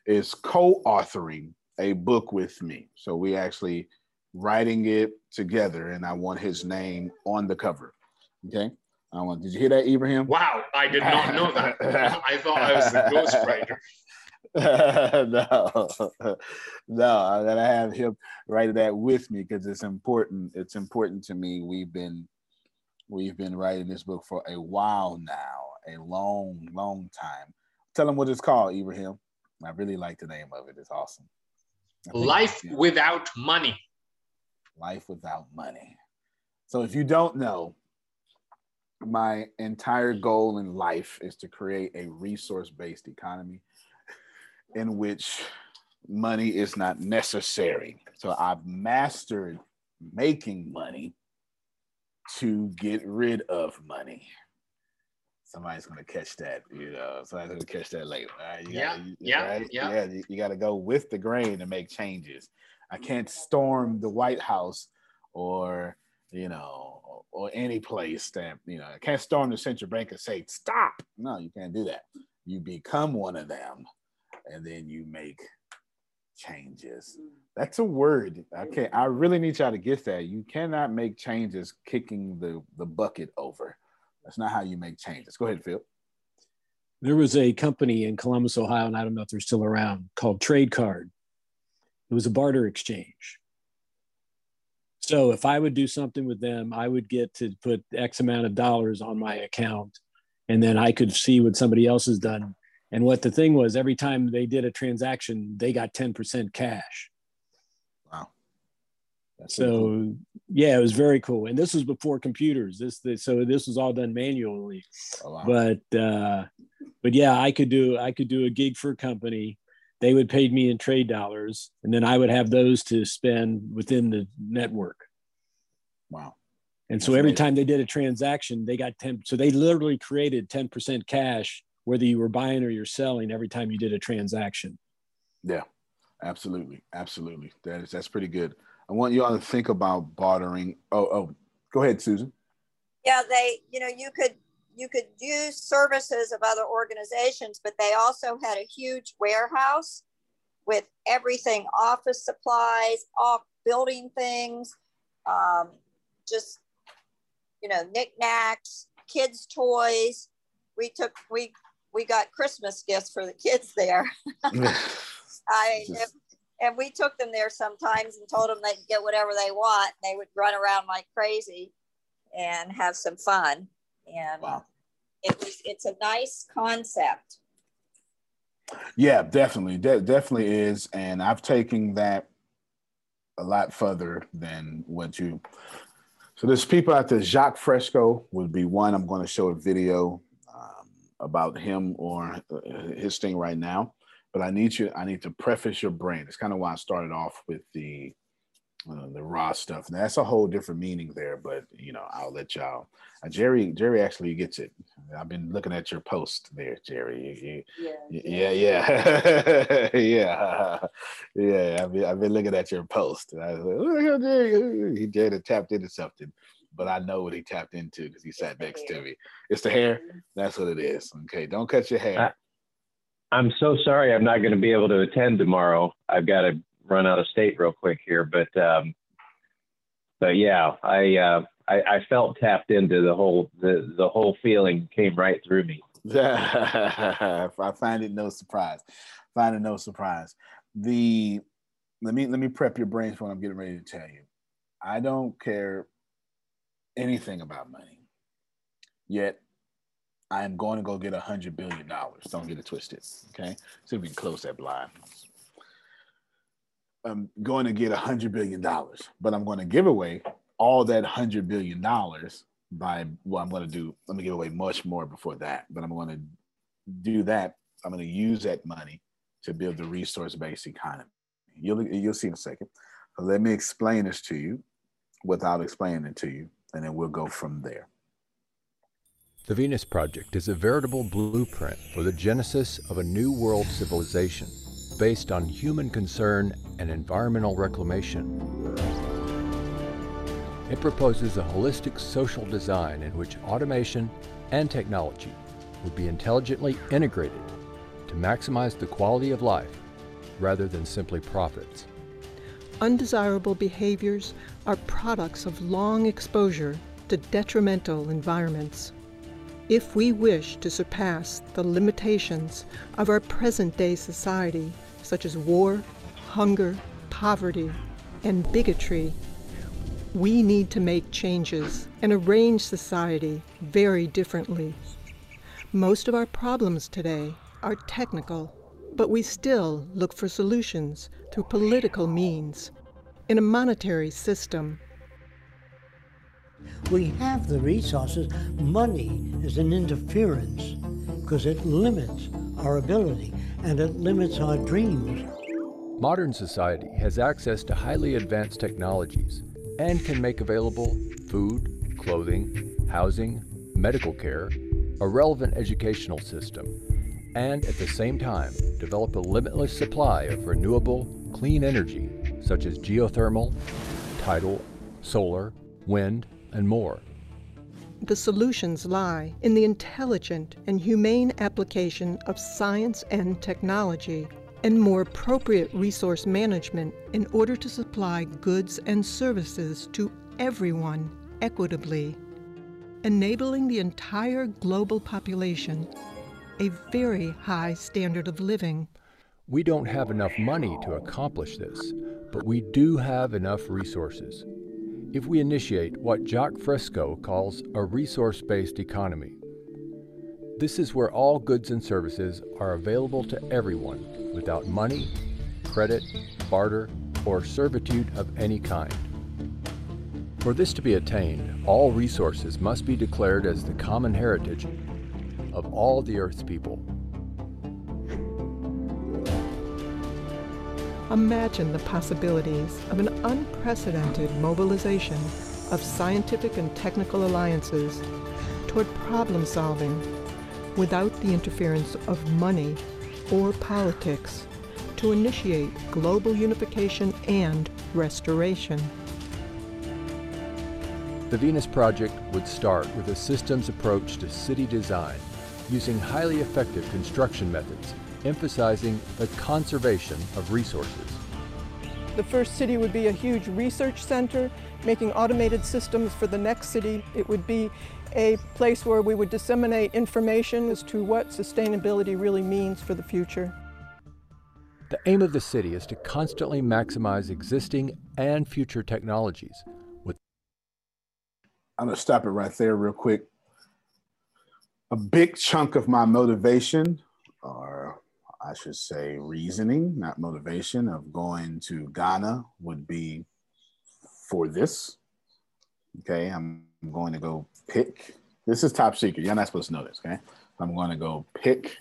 is co authoring a book with me. So we actually writing it together, and I want his name on the cover. Okay. I want. Did you hear that, Ibrahim? Wow, I did not know that. I thought I was the ghostwriter. no, no, I gotta have him write that with me because it's important. It's important to me. We've been we've been writing this book for a while now, a long, long time. Tell them what it's called, Ibrahim. I really like the name of it. It's awesome. Life without money. Life without money. So if you don't know, my entire goal in life is to create a resource-based economy in which money is not necessary. So I've mastered making money to get rid of money. Somebody's gonna catch that, you know. Somebody's gonna catch that later. Right? You yeah, gotta, yeah, right? yeah. yeah. You, you got to go with the grain to make changes. I can't storm the White House or you know or, or any place that you know. I can't storm the central bank and say stop. No, you can't do that. You become one of them, and then you make changes. That's a word. Okay. I really need y'all to get that. You cannot make changes kicking the the bucket over. That's not how you make changes. Go ahead, Phil. There was a company in Columbus, Ohio, and I don't know if they're still around, called Trade Card. It was a barter exchange. So if I would do something with them, I would get to put X amount of dollars on my account, and then I could see what somebody else has done. And what the thing was, every time they did a transaction, they got 10% cash. That's so cool. yeah, it was very cool. And this was before computers. This, this so this was all done manually. Oh, wow. But uh, but yeah, I could do I could do a gig for a company. They would pay me in trade dollars, and then I would have those to spend within the network. Wow. And so every time they did a transaction, they got 10. So they literally created 10% cash, whether you were buying or you're selling every time you did a transaction. Yeah, absolutely. Absolutely. That is, that's pretty good. I want you all to think about bartering. Oh, oh, go ahead, Susan. Yeah, they, you know, you could you could use services of other organizations, but they also had a huge warehouse with everything, office supplies, off building things, um, just you know, knickknacks, kids' toys. We took we we got Christmas gifts for the kids there. I and we took them there sometimes and told them they could get whatever they want. They would run around like crazy and have some fun. And wow. it was it's a nice concept. Yeah, definitely. De- definitely is. And I've taken that a lot further than what you so there's people out there. Jacques Fresco would be one. I'm going to show a video um, about him or his thing right now. But I need you. I need to preface your brain. It's kind of why I started off with the uh, the raw stuff. And that's a whole different meaning there. But you know, I'll let y'all. Uh, Jerry, Jerry actually gets it. I've been looking at your post there, Jerry. You, you, yeah, yeah, yeah, yeah, yeah. I've been, I've been looking at your post. And I was like, oh, Jerry, he Jerry tapped into something. But I know what he tapped into because he sat next to me. It's the hair. That's what it is. Okay, don't cut your hair. I'm so sorry. I'm not going to be able to attend tomorrow. I've got to run out of state real quick here, but um, but yeah, I, uh, I I felt tapped into the whole the the whole feeling came right through me. I find it no surprise. Find it no surprise. The let me let me prep your brains for what I'm getting ready to tell you. I don't care anything about money. Yet I am going to go get a hundred billion dollars. Don't get it twisted. Okay. If we can close that blind. I'm going to get a hundred billion dollars, but I'm going to give away all that hundred billion dollars by well, I'm going to do. Let me give away much more before that, but I'm going to do that. I'm going to use that money to build the resource-based economy. You'll you'll see in a second. So let me explain this to you without explaining it to you, and then we'll go from there. The Venus Project is a veritable blueprint for the genesis of a new world civilization based on human concern and environmental reclamation. It proposes a holistic social design in which automation and technology would be intelligently integrated to maximize the quality of life rather than simply profits. Undesirable behaviors are products of long exposure to detrimental environments. If we wish to surpass the limitations of our present day society, such as war, hunger, poverty, and bigotry, we need to make changes and arrange society very differently. Most of our problems today are technical, but we still look for solutions through political means in a monetary system. We have the resources. Money is an interference because it limits our ability and it limits our dreams. Modern society has access to highly advanced technologies and can make available food, clothing, housing, medical care, a relevant educational system, and at the same time develop a limitless supply of renewable, clean energy such as geothermal, tidal, solar, wind, and more. The solutions lie in the intelligent and humane application of science and technology and more appropriate resource management in order to supply goods and services to everyone equitably, enabling the entire global population a very high standard of living. We don't have enough money to accomplish this, but we do have enough resources. If we initiate what Jacque Fresco calls a resource based economy, this is where all goods and services are available to everyone without money, credit, barter, or servitude of any kind. For this to be attained, all resources must be declared as the common heritage of all the Earth's people. Imagine the possibilities of an unprecedented mobilization of scientific and technical alliances toward problem solving without the interference of money or politics to initiate global unification and restoration. The Venus Project would start with a systems approach to city design using highly effective construction methods, emphasizing the conservation of resources. The first city would be a huge research center, making automated systems for the next city. It would be a place where we would disseminate information as to what sustainability really means for the future. The aim of the city is to constantly maximize existing and future technologies. With I'm going to stop it right there, real quick. A big chunk of my motivation, or I should say reasoning, not motivation, of going to Ghana would be for this. Okay, I'm going to go pick. This is top secret. You're not supposed to know this. Okay, I'm going to go pick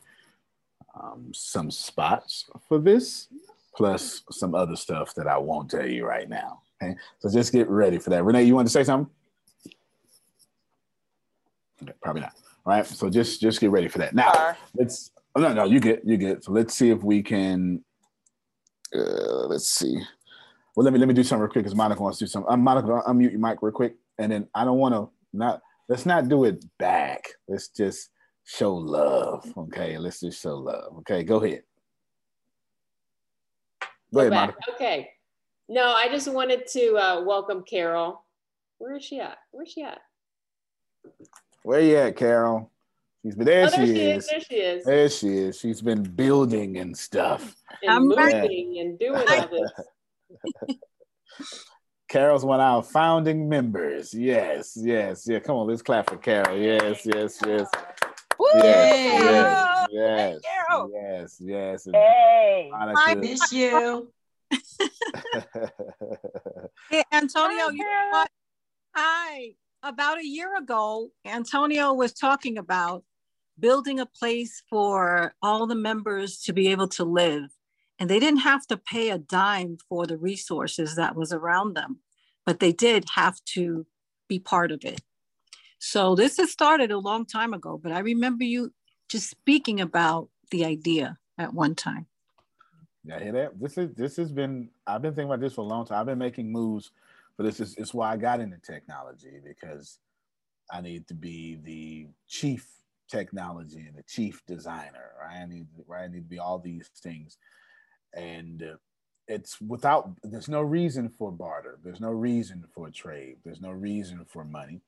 um, some spots for this, plus some other stuff that I won't tell you right now. Okay, so just get ready for that. Renee, you want to say something? Okay, probably not. All right, so just just get ready for that. Now, let's. Oh, no, no, you get you get. So let's see if we can. Uh, let's see. Well, let me let me do something real quick because Monica wants to do something. I'm Monica, I'll unmute your mic real quick, and then I don't want to not. Let's not do it back. Let's just show love. Okay, let's just show love. Okay, go ahead. Go ahead. Monica. Okay. No, I just wanted to uh, welcome Carol. Where is she at? Where's she at? Where you at, Carol? She's been there. Oh, there she, she is. is. There she is. There she is. She's been building and stuff. And I'm moving and doing all this. Carol's one of our founding members. Yes, yes, yeah. Come on, let's clap for Carol. Yes, yes, yes. Yes, yes, yes, yes, yes. And Hey, Monica- I miss you. Hey, Antonio, you know what? Hi. About a year ago, Antonio was talking about building a place for all the members to be able to live. And they didn't have to pay a dime for the resources that was around them, but they did have to be part of it. So this has started a long time ago, but I remember you just speaking about the idea at one time. Yeah, hear that? This is this has been I've been thinking about this for a long time. I've been making moves, but this is it's why I got into technology because I need to be the chief technology and the chief designer. Right? I need right. I need to be all these things, and uh, it's without. There's no reason for barter. There's no reason for trade. There's no reason for money,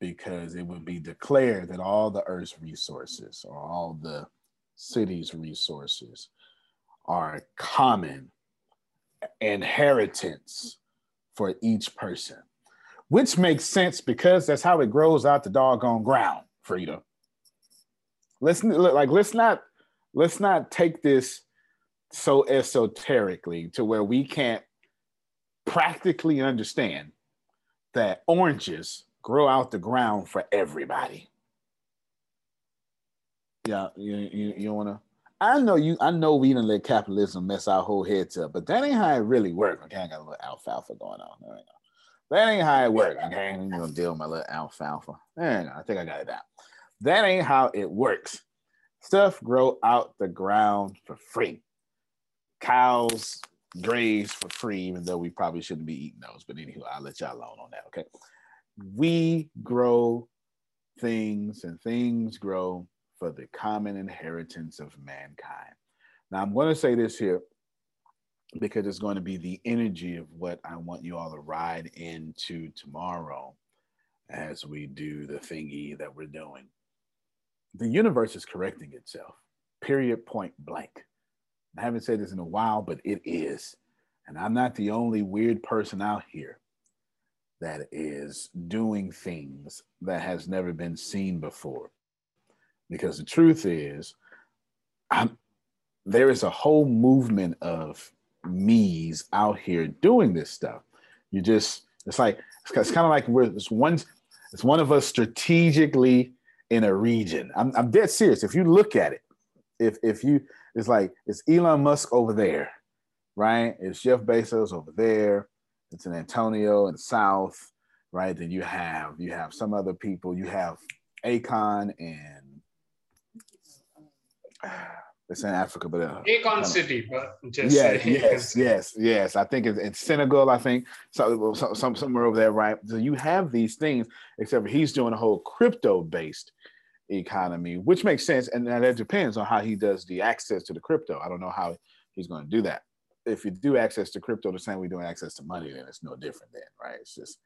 because it would be declared that all the Earth's resources or all the city's resources are common inheritance for each person, which makes sense because that's how it grows out the doggone ground, Frida. Let's like let's not let's not take this so esoterically to where we can't practically understand that oranges grow out the ground for everybody. Yeah, you you, you want to. I know you. I know we didn't let capitalism mess our whole heads up, but that ain't how it really works. Okay, I got a little alfalfa going on. There you go. That ain't how it works. Okay, I'm gonna deal with my little alfalfa. There go. I think I got it down. That ain't how it works. Stuff grow out the ground for free. Cows graze for free, even though we probably shouldn't be eating those. But anyway, I'll let y'all alone on that. Okay. We grow things and things grow for the common inheritance of mankind. Now, I'm going to say this here because it's going to be the energy of what I want you all to ride into tomorrow as we do the thingy that we're doing. The universe is correcting itself, period, point blank. I haven't said this in a while, but it is. And I'm not the only weird person out here that is doing things that has never been seen before. Because the truth is, I'm, there is a whole movement of me's out here doing this stuff. You just, it's like, it's, it's kind of like we're, it's one, it's one of us strategically in a region. I'm, I'm dead serious. If you look at it, if, if you, it's like, it's Elon Musk over there, right? It's Jeff Bezos over there. It's in Antonio and South, right? Then you have, you have some other people. You have Akon and it's in Africa, but uh, Akon City, but just yeah, yes, yes, yes. I think it's in Senegal. I think so, so, some somewhere over there, right? So you have these things, except he's doing a whole crypto-based economy, which makes sense, and that depends on how he does the access to the crypto. I don't know how he's going to do that. If you do access to crypto the same way doing access to money, then it's no different. Then, right? It's just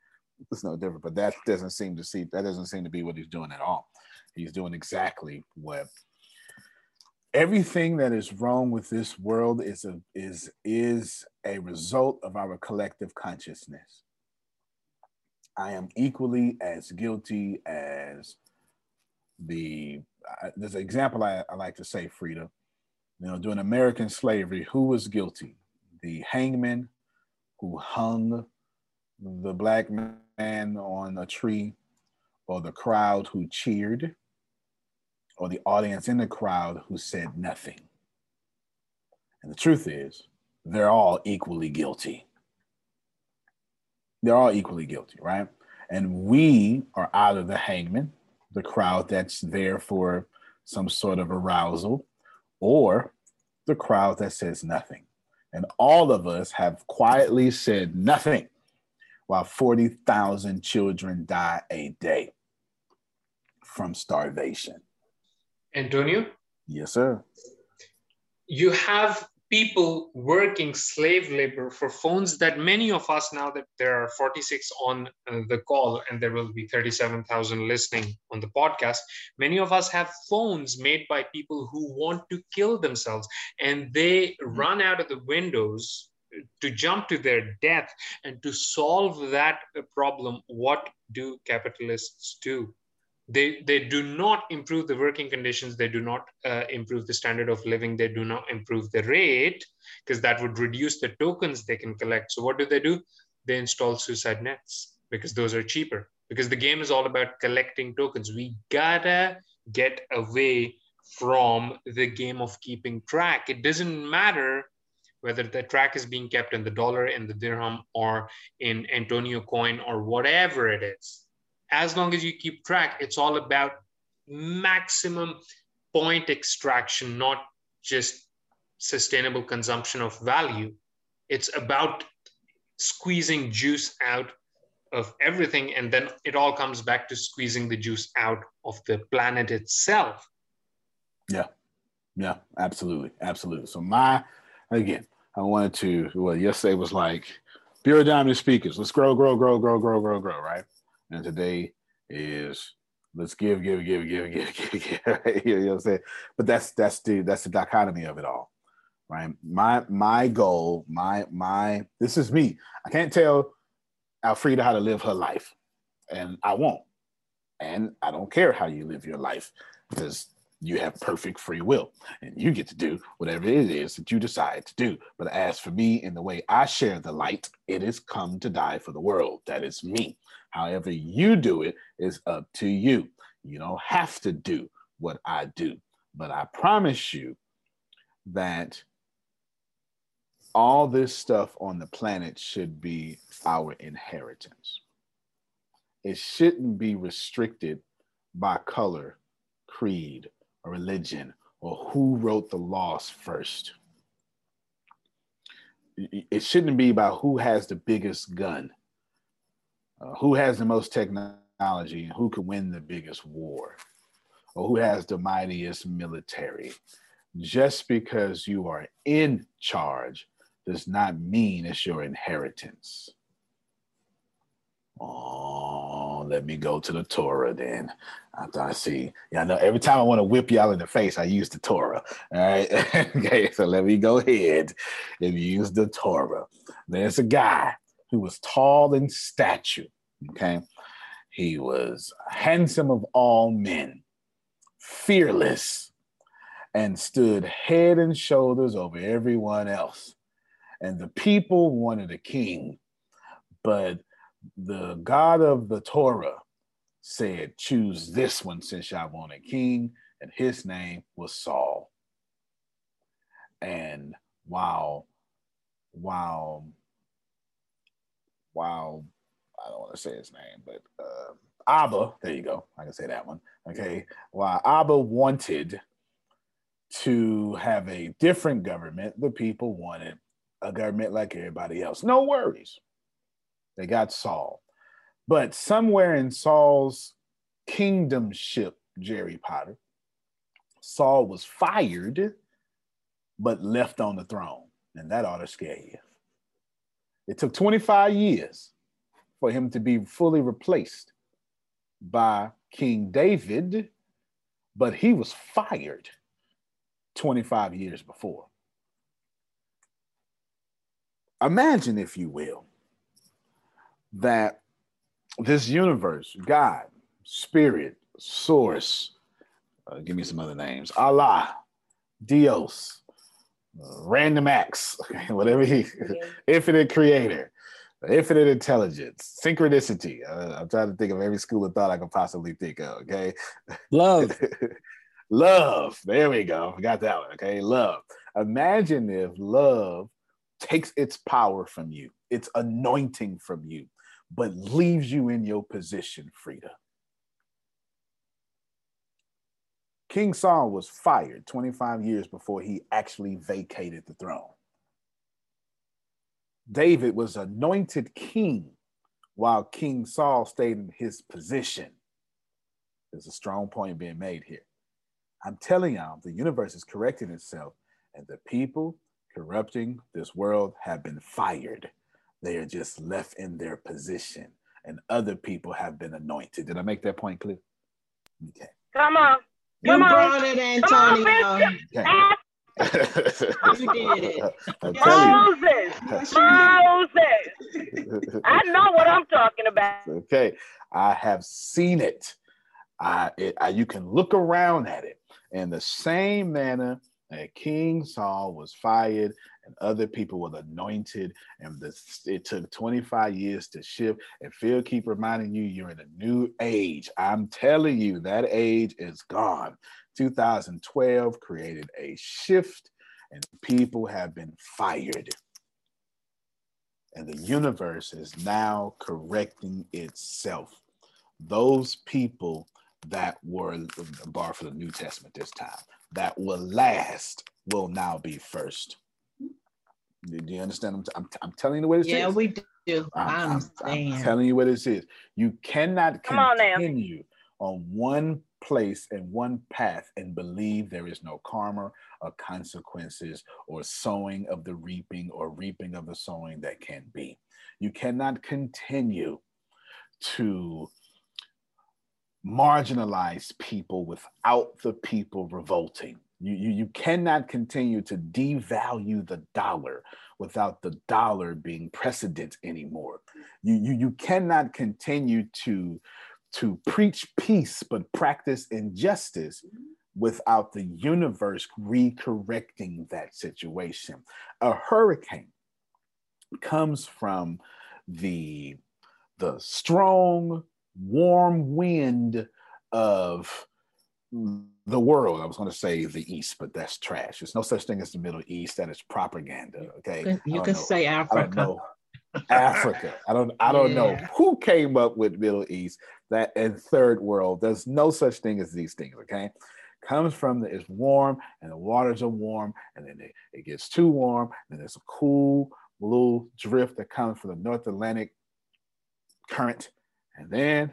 it's no different. But that doesn't seem to see that doesn't seem to be what he's doing at all. He's doing exactly what everything that is wrong with this world is a is is a result of our collective consciousness. I am equally as guilty as the uh, there's an example I, I like to say frida you know during american slavery who was guilty? The hangman who hung the black man on a tree or the crowd who cheered or the audience in the crowd who said nothing. And the truth is, they're all equally guilty. They're all equally guilty, right? And we are either the hangman, the crowd that's there for some sort of arousal, or the crowd that says nothing. And all of us have quietly said nothing while 40,000 children die a day from starvation. Antonio? Yes, sir. You have people working slave labor for phones that many of us, now that there are 46 on uh, the call and there will be 37,000 listening on the podcast, many of us have phones made by people who want to kill themselves and they mm-hmm. run out of the windows to jump to their death and to solve that problem what do capitalists do they they do not improve the working conditions. They do not uh, improve the standard of living. They do not improve the rate because that would reduce the tokens they can collect. So what do they do? They install suicide nets because those are cheaper. Because the game is all about collecting tokens. We gotta get away from the game of keeping track. It doesn't matter whether the track is being kept in the dollar in the dirham or in antonio coin or whatever it is as long as you keep track, it's all about maximum point extraction, not just sustainable consumption of value. It's about squeezing juice out of everything. And then it all comes back to squeezing the juice out of the planet itself. Yeah. Yeah, absolutely. Absolutely. So, my, again, I wanted to, well, yesterday was like, Bureau Diamond speakers, let's grow, grow, grow, grow, grow, grow, grow, right? And today is let's give, give, give, give, give, give, give. you know what I'm saying? But that's that's the that's the dichotomy of it all, right? My my goal, my my this is me. I can't tell Alfreda how to live her life, and I won't. And I don't care how you live your life because you have perfect free will and you get to do whatever it is that you decide to do. But as for me, in the way I share the light, it is come to die for the world. That is me. However, you do it is up to you. You don't have to do what I do. But I promise you that all this stuff on the planet should be our inheritance. It shouldn't be restricted by color, creed, or religion, or who wrote the laws first. It shouldn't be about who has the biggest gun, uh, who has the most technology, and who can win the biggest war, or who has the mightiest military. Just because you are in charge does not mean it's your inheritance. Oh, let me go to the Torah then. I see, yeah, I know every time I want to whip y'all in the face, I use the Torah. All right. okay, so let me go ahead and use the Torah. There's a guy who was tall in stature. Okay. He was handsome of all men, fearless, and stood head and shoulders over everyone else. And the people wanted a king, but the God of the Torah said, Choose this one since y'all want a king. And his name was Saul. And while, while, while, I don't want to say his name, but uh, Abba, there you go. I can say that one. Okay. While Abba wanted to have a different government, the people wanted a government like everybody else. No worries. They got Saul. But somewhere in Saul's kingdomship, Jerry Potter, Saul was fired, but left on the throne. And that ought to scare you. It took 25 years for him to be fully replaced by King David, but he was fired 25 years before. Imagine, if you will, that this universe, God, Spirit, Source, uh, give me some other names, Allah, Dios, Random Acts, whatever he, Infinite Creator, Infinite Intelligence, Synchronicity. Uh, I'm trying to think of every school of thought I could possibly think of. Okay, love, love. There we go. Got that one. Okay, love. Imagine if love takes its power from you, its anointing from you, but leaves you in your position, Frida. King Saul was fired 25 years before he actually vacated the throne. David was anointed king while King Saul stayed in his position. There's a strong point being made here. I'm telling y'all, the universe is correcting itself, and the people corrupting this world have been fired. They are just left in their position, and other people have been anointed. Did I make that point clear? Okay. Come on. You Come brought on. it, Come Antonio. on, You did it. I'm Moses. Moses. I know what I'm talking about. Okay. I have seen it. I, it I, you can look around at it in the same manner that King Saul was fired and other people were anointed, and it took 25 years to shift. And Phil keep reminding you you're in a new age. I'm telling you that age is gone. 2012 created a shift, and people have been fired. And the universe is now correcting itself. Those people that were bar for the New Testament this time, that will last will now be first. Do do you understand? I'm, I'm, I'm telling you the way Yeah, is. we do. I I'm, I'm- I'm telling you what this is. You cannot Come on now. continue on one place and one path and believe there is no karma or consequences or sowing of the reaping or reaping of the sowing that can be. You cannot continue to marginalize people without the people revolting. You, you, you cannot continue to devalue the dollar without the dollar being precedent anymore. You, you, you cannot continue to, to preach peace but practice injustice without the universe recorrecting that situation. A hurricane comes from the the strong, warm wind of the world. I was going to say the East, but that's trash. There's no such thing as the Middle East. That is propaganda. Okay, you can say Africa. I Africa. I don't. I don't yeah. know who came up with Middle East that and Third World. There's no such thing as these things. Okay, comes from the, it's warm and the waters are warm, and then it, it gets too warm, and there's a cool blue drift that comes from the North Atlantic current, and then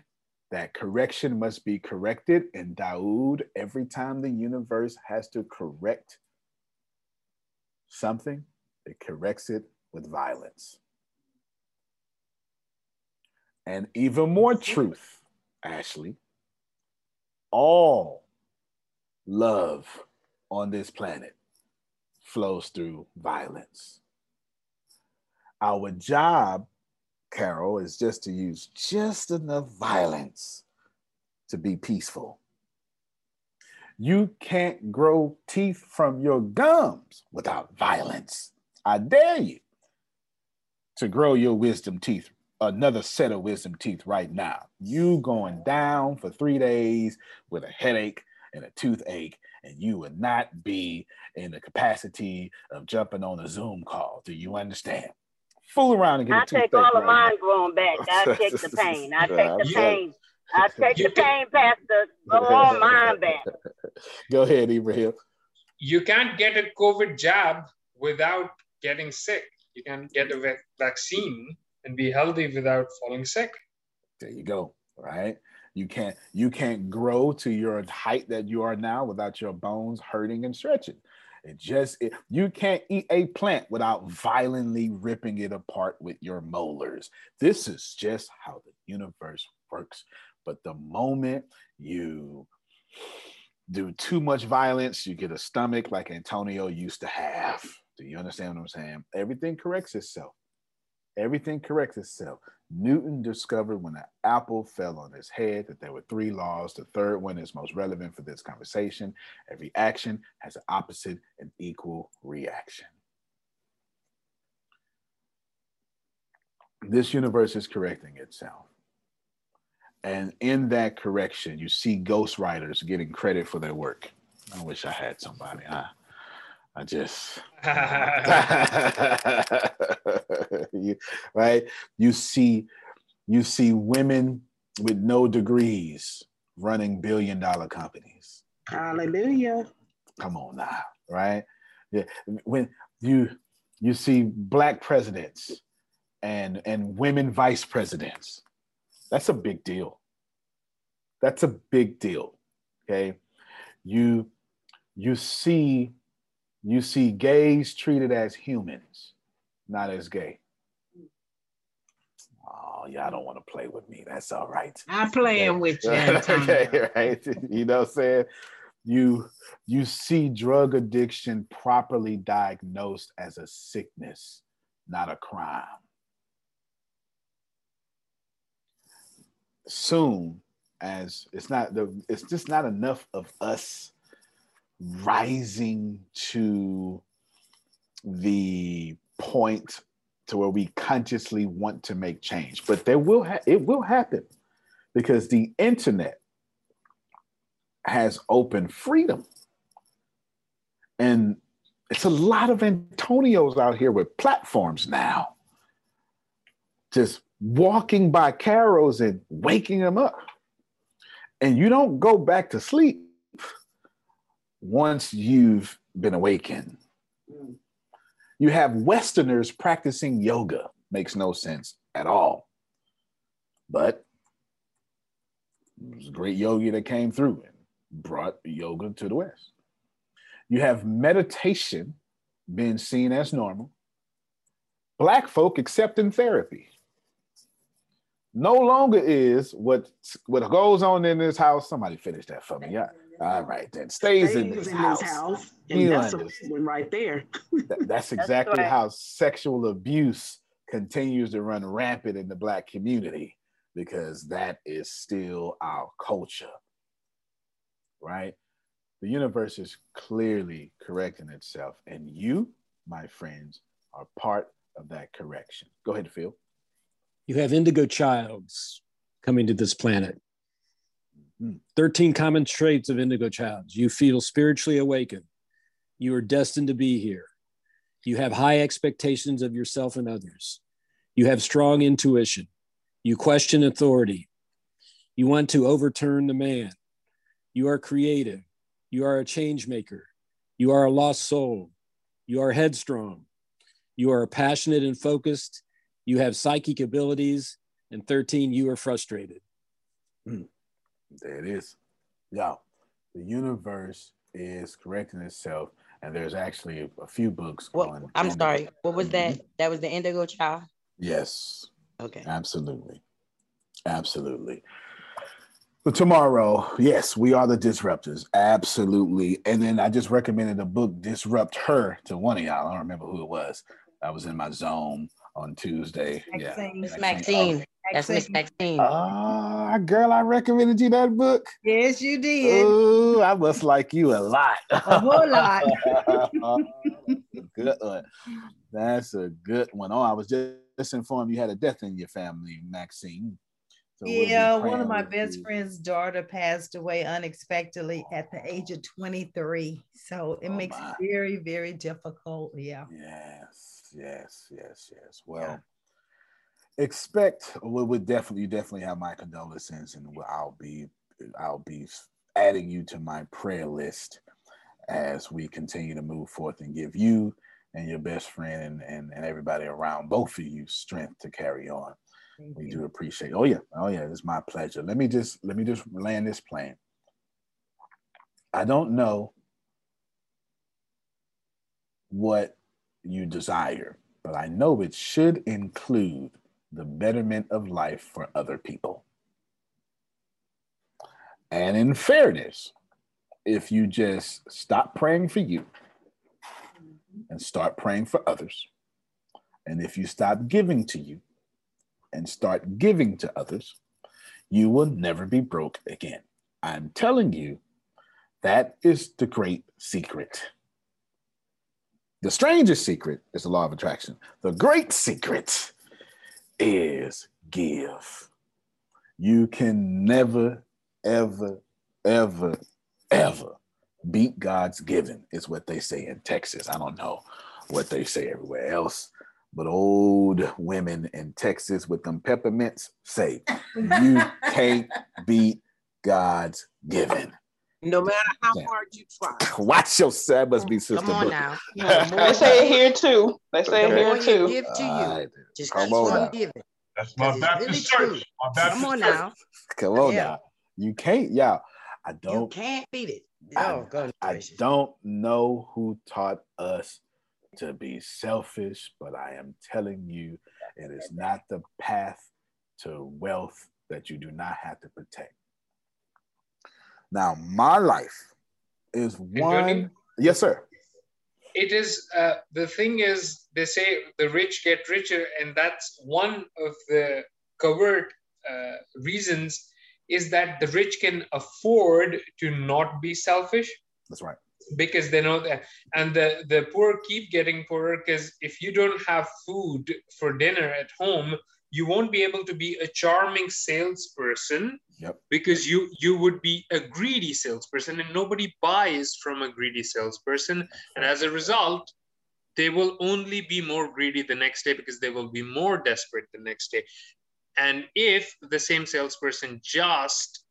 that correction must be corrected. And Daoud, every time the universe has to correct something, it corrects it with violence. And even more truth, Ashley, all love on this planet flows through violence. Our job, Carol, is just to use just enough violence to be peaceful. You can't grow teeth from your gums without violence. I dare you to grow your wisdom teeth, another set of wisdom teeth right now. You going down for three days with a headache and a toothache, and you would not be in the capacity of jumping on a Zoom call. Do you understand? Fool around and get I a take all of mine growing back. I take the pain. I take the pain. I take the pain past the go on mine back. Go ahead, Ibrahim. You can't get a COVID jab without getting sick. You can get a vaccine and be healthy without falling sick. There you go. Right. You can't you can't grow to your height that you are now without your bones hurting and stretching. It just it, you can't eat a plant without violently ripping it apart with your molars. This is just how the universe works. But the moment you do too much violence, you get a stomach like Antonio used to have. Do you understand what I'm saying? Everything corrects itself. Everything corrects itself. Newton discovered when an apple fell on his head that there were three laws. The third one is most relevant for this conversation. Every action has an opposite and equal reaction. This universe is correcting itself. And in that correction, you see ghostwriters getting credit for their work. I wish I had somebody. I, I just you, right. You see, you see women with no degrees running billion dollar companies. Hallelujah. Come on now, right? Yeah. When you you see black presidents and and women vice presidents, that's a big deal. That's a big deal. Okay. You you see you see gays treated as humans, not as gay. Oh, y'all don't want to play with me. That's all right. I'm playing with you. okay, right. You know what I'm saying? You you see drug addiction properly diagnosed as a sickness, not a crime. Soon, as it's not the it's just not enough of us rising to the point to where we consciously want to make change. But there will ha- it will happen because the internet has open freedom. And it's a lot of antonios out here with platforms now just walking by carols and waking them up. And you don't go back to sleep once you've been awakened. Mm. You have Westerners practicing yoga, makes no sense at all. But it was a great yogi that came through and brought yoga to the West. You have meditation being seen as normal. Black folk accepting therapy. No longer is what what goes on in this house. Somebody finish that for me. Yeah. All right, then stays, stays in, this, in house. house. And that's a one right there. that's exactly that's how sexual abuse continues to run rampant in the black community because that is still our culture. Right? The universe is clearly correcting itself, and you, my friends, are part of that correction. Go ahead, Phil. You have indigo childs coming to this planet. 13 common traits of indigo childs. You feel spiritually awakened. You are destined to be here. You have high expectations of yourself and others. You have strong intuition. You question authority. You want to overturn the man. You are creative. You are a change maker. You are a lost soul. You are headstrong. You are passionate and focused. You have psychic abilities. And 13, you are frustrated. Mm. There it is. Yeah. The universe is correcting itself. And there's actually a, a few books What, on. I'm indigo. sorry. What was that? Mm-hmm. That was the Indigo Child. Yes. Okay. Absolutely. Absolutely. So tomorrow, yes, we are the disruptors. Absolutely. And then I just recommended a book, Disrupt Her, to one of y'all. I don't remember who it was. I was in my zone on Tuesday. Yeah. Miss Maxine. That's Miss Maxine. Ah, Ah, girl, I recommended you that book. Yes, you did. Ooh, I must like you a lot. A whole lot. good one. That's a good one. Oh, I was just informed you had a death in your family, Maxine. So yeah, one of my best you. friend's daughter passed away unexpectedly at the age of 23. So it makes it very, very difficult. Yeah. Yes, yes, yes, yes. Well, expect we would definitely you definitely have my condolences, and I'll be I'll be adding you to my prayer list as we continue to move forth and give you and your best friend and, and, and everybody around both of you strength to carry on. we do appreciate. Oh yeah, oh yeah, it's my pleasure. Let me just let me just land this plane. I don't know what you desire, but I know it should include the betterment of life for other people. And in fairness, if you just stop praying for you and start praying for others, and if you stop giving to you and start giving to others, you will never be broke again. I'm telling you, that is the great secret. The strangest secret is the law of attraction. The great secret is give. You can never, ever, ever, ever beat God's giving, is what they say in Texas. I don't know what they say everywhere else, but old women in Texas with them peppermints say, You can't beat God's giving. No matter how Yeah. hard you try. Watch yourself. Must be Sister Come on Book. now. They say it here too. They say it here more you too. give to you, Alright, just come keep on on now. giving. That's my 'Cause it's Baptist really church. My Baptist Come on church. now. Come on Yeah. now. You can't, yeah. I don't You can't beat it. I- Oh, goodness I don't know who taught us to be selfish, but I am telling you, it is not the path to wealth that you do not have to protect. Now, my life is one. Yes, sir. it is uh, the thing is they say the rich get richer and that's one of the covert uh, reasons is that the rich can afford to not be selfish That's right. because they know that and the the poor keep getting poorer because if you don't have food for dinner at home you won't be able to be a charming salesperson Yep. because you you would be a greedy salesperson and nobody buys from a greedy salesperson and as a result they will only be more greedy the next day because they will be more desperate the next day and if the same salesperson just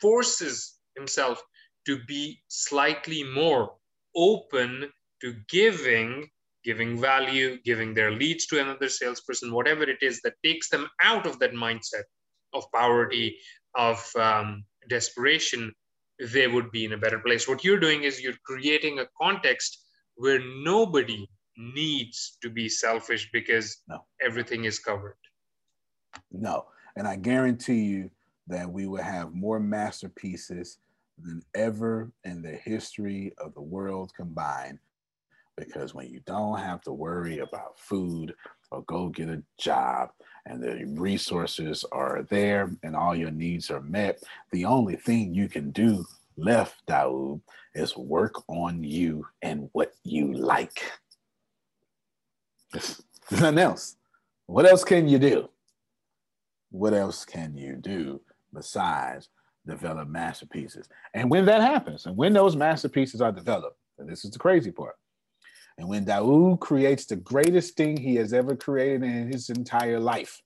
forces himself to be slightly more open to giving giving value giving their leads to another salesperson whatever it is that takes them out of that mindset of poverty of um, desperation they would be in a better place what you're doing is you're creating a context where nobody needs to be selfish because No. everything is covered No. And I guarantee you that we will have more masterpieces than ever in the history of the world combined. Because when you don't have to worry about food or go get a job and the resources are there and all your needs are met, the only thing you can do left, Daoud, is work on you and what you like. There's nothing else. What else can you do? what else can you do besides develop masterpieces? And when that happens, and when those masterpieces are developed, and this is the crazy part, and when Daoud creates the greatest thing he has ever created in his entire life,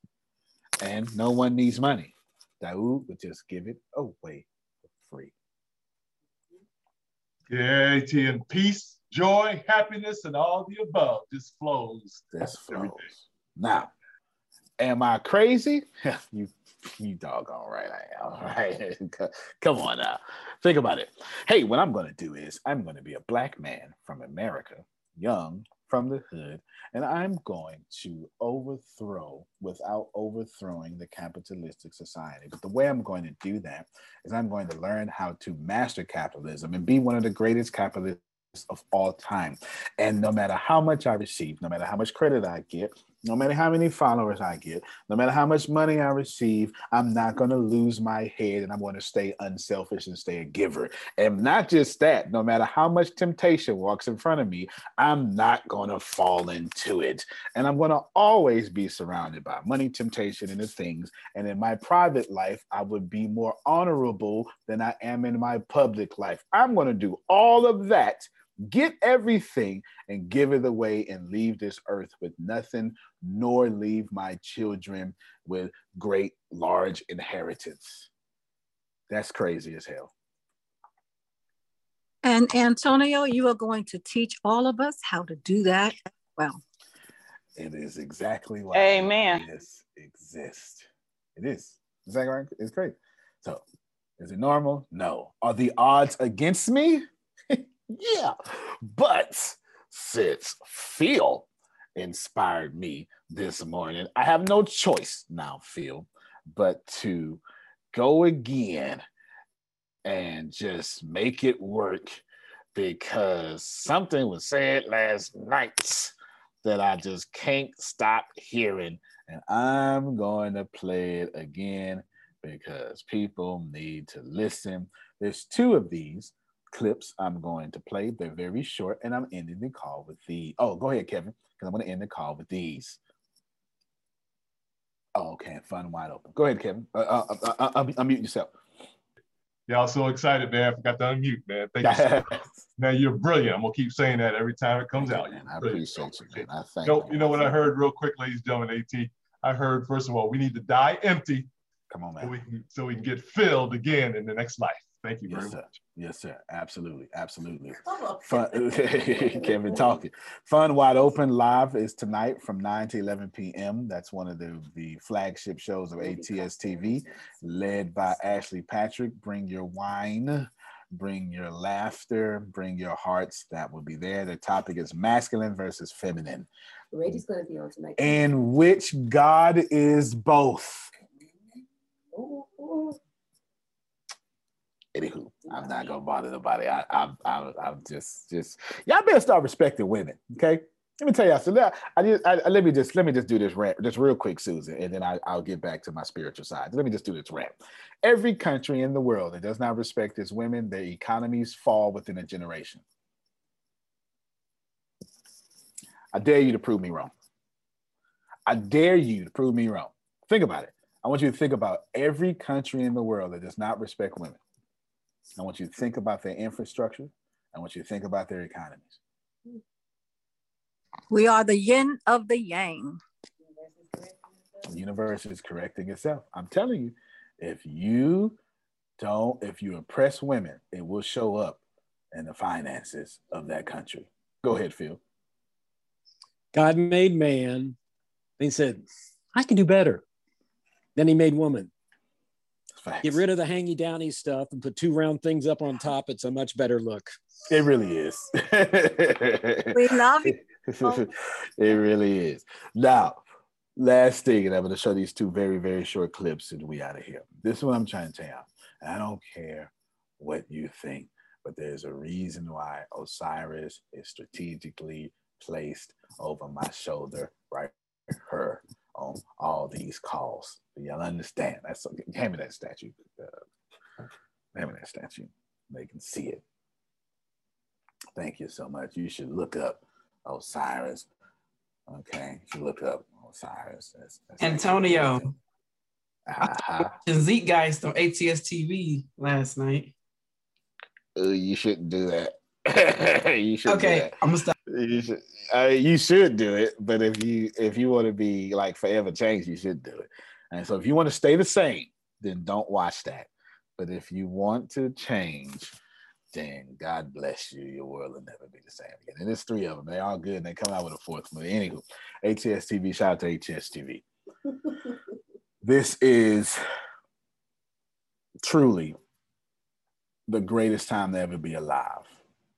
and no one needs money, Daoud would just give it away for free. Yeah, and peace, joy, happiness, and all the above just flows. Just flows. Now, am I crazy? you you doggone right I am. Right? Come on now. Think about it. Hey, what I'm gonna do is I'm gonna be a black man from America, young, from the hood, and I'm going to overthrow without overthrowing the capitalistic society. But the way I'm going to do that is I'm going to learn how to master capitalism and be one of the greatest capitalists of all time. And no matter how much I receive, no matter how much credit I get, no matter how many followers I get, no matter how much money I receive, I'm not going to lose my head and I'm going to stay unselfish and stay a giver. And not just that, no matter how much temptation walks in front of me, I'm not going to fall into it. And I'm going to always be surrounded by money, temptation, and the things. And in my private life, I would be more honorable than I am in my public life. I'm going to do all of that get everything and give it away and leave this earth with nothing, nor leave my children with great, large inheritance. That's crazy as hell. And Antonio, you are going to teach all of us how to do that well. It is exactly why Amen. this exists. It is. Is that right? It's great. So, is it normal? No. Are the odds against me? Yeah. But since Phil inspired me this morning, I have no choice now, Phil, but to go again and just make it work because something was said last night that I just can't stop hearing. And I'm going to play it again because people need to listen. There's two of these clips I'm going to play. They're very short, and I'm ending the call with the. Oh, go ahead, Kevin, because I'm going to end the call with these. Oh, okay, fun wide open. Go ahead, Kevin. Uh, uh, uh, uh, unmute yourself. Y'all so excited, man. I forgot to unmute, man. Thank you. So man, you're brilliant. I'm gonna keep saying that every time it comes out. Man, I appreciate you, man. I thank you. Know, you know what I heard real quick, ladies and gentlemen, AT? I heard, first of all, we need to die empty. Come on, man. So we can, so we can get filled again in the next life. Thank you yes, very sir. much. Yes, sir. Absolutely. Absolutely. Fun, Kevin talking. Fun Wide Open live is tonight from 9 to 11 p.m. That's one of the, the flagship shows of ATS TV, led by Ashley Patrick. Bring your wine, bring your laughter, bring your hearts. That will be there. The topic is masculine versus feminine. Brady's going to be on tonight. In which God is both. Ooh, ooh anywho, I'm not gonna bother nobody. I, I, I, I'm just, just y'all better start respecting women, okay? Let me tell y'all. So that I just, I, let me just, let me just do this rant, just real quick, Susan, and then I, I'll get back to my spiritual side. Let me just do this rant. Every country in the world that does not respect its women, their economies fall within a generation. I dare you to prove me wrong. I dare you to prove me wrong. Think about it. I want you to think about every country in the world that does not respect women. I want you to think about their infrastructure. I want you to think about their economies. We are the yin of the yang. The universe is correcting itself. I'm telling you, if you don't, if you oppress women, it will show up in the finances of that country. Go ahead, Phil. God made man. He said, I can do better. Then he made woman. Facts. Get rid of the hangy downy stuff and put two round things up on top. It's a much better look. It really is. we love you. it really is. Now, last thing, and I'm going to show these two very, very short clips and we out of here. This is what I'm trying to tell you. I don't care what you think, but there's a reason why Osiris is strategically placed over my shoulder right here on all these calls. Y'all understand? That's hand me that statue. Uh, hand me that statue. They can see it. Thank you so much. You should look up Osiris. Okay, you should look up Osiris. That's, that's Antonio. Uh-huh. And Zeitgeist on ATS TV last night. Uh, you shouldn't do that. you should. Okay, I'm gonna stop. You should. Uh, you should do it, but if you if you want to be like forever changed, you should do it. And so, if you want to stay the same, then don't watch that. But if you want to change, then God bless you. Your world will never be the same again. And there's three of them. They're all good, and they come out with a fourth movie. Anywho, ATS TV. Shout out to ATS TV. this is truly the greatest time to ever be alive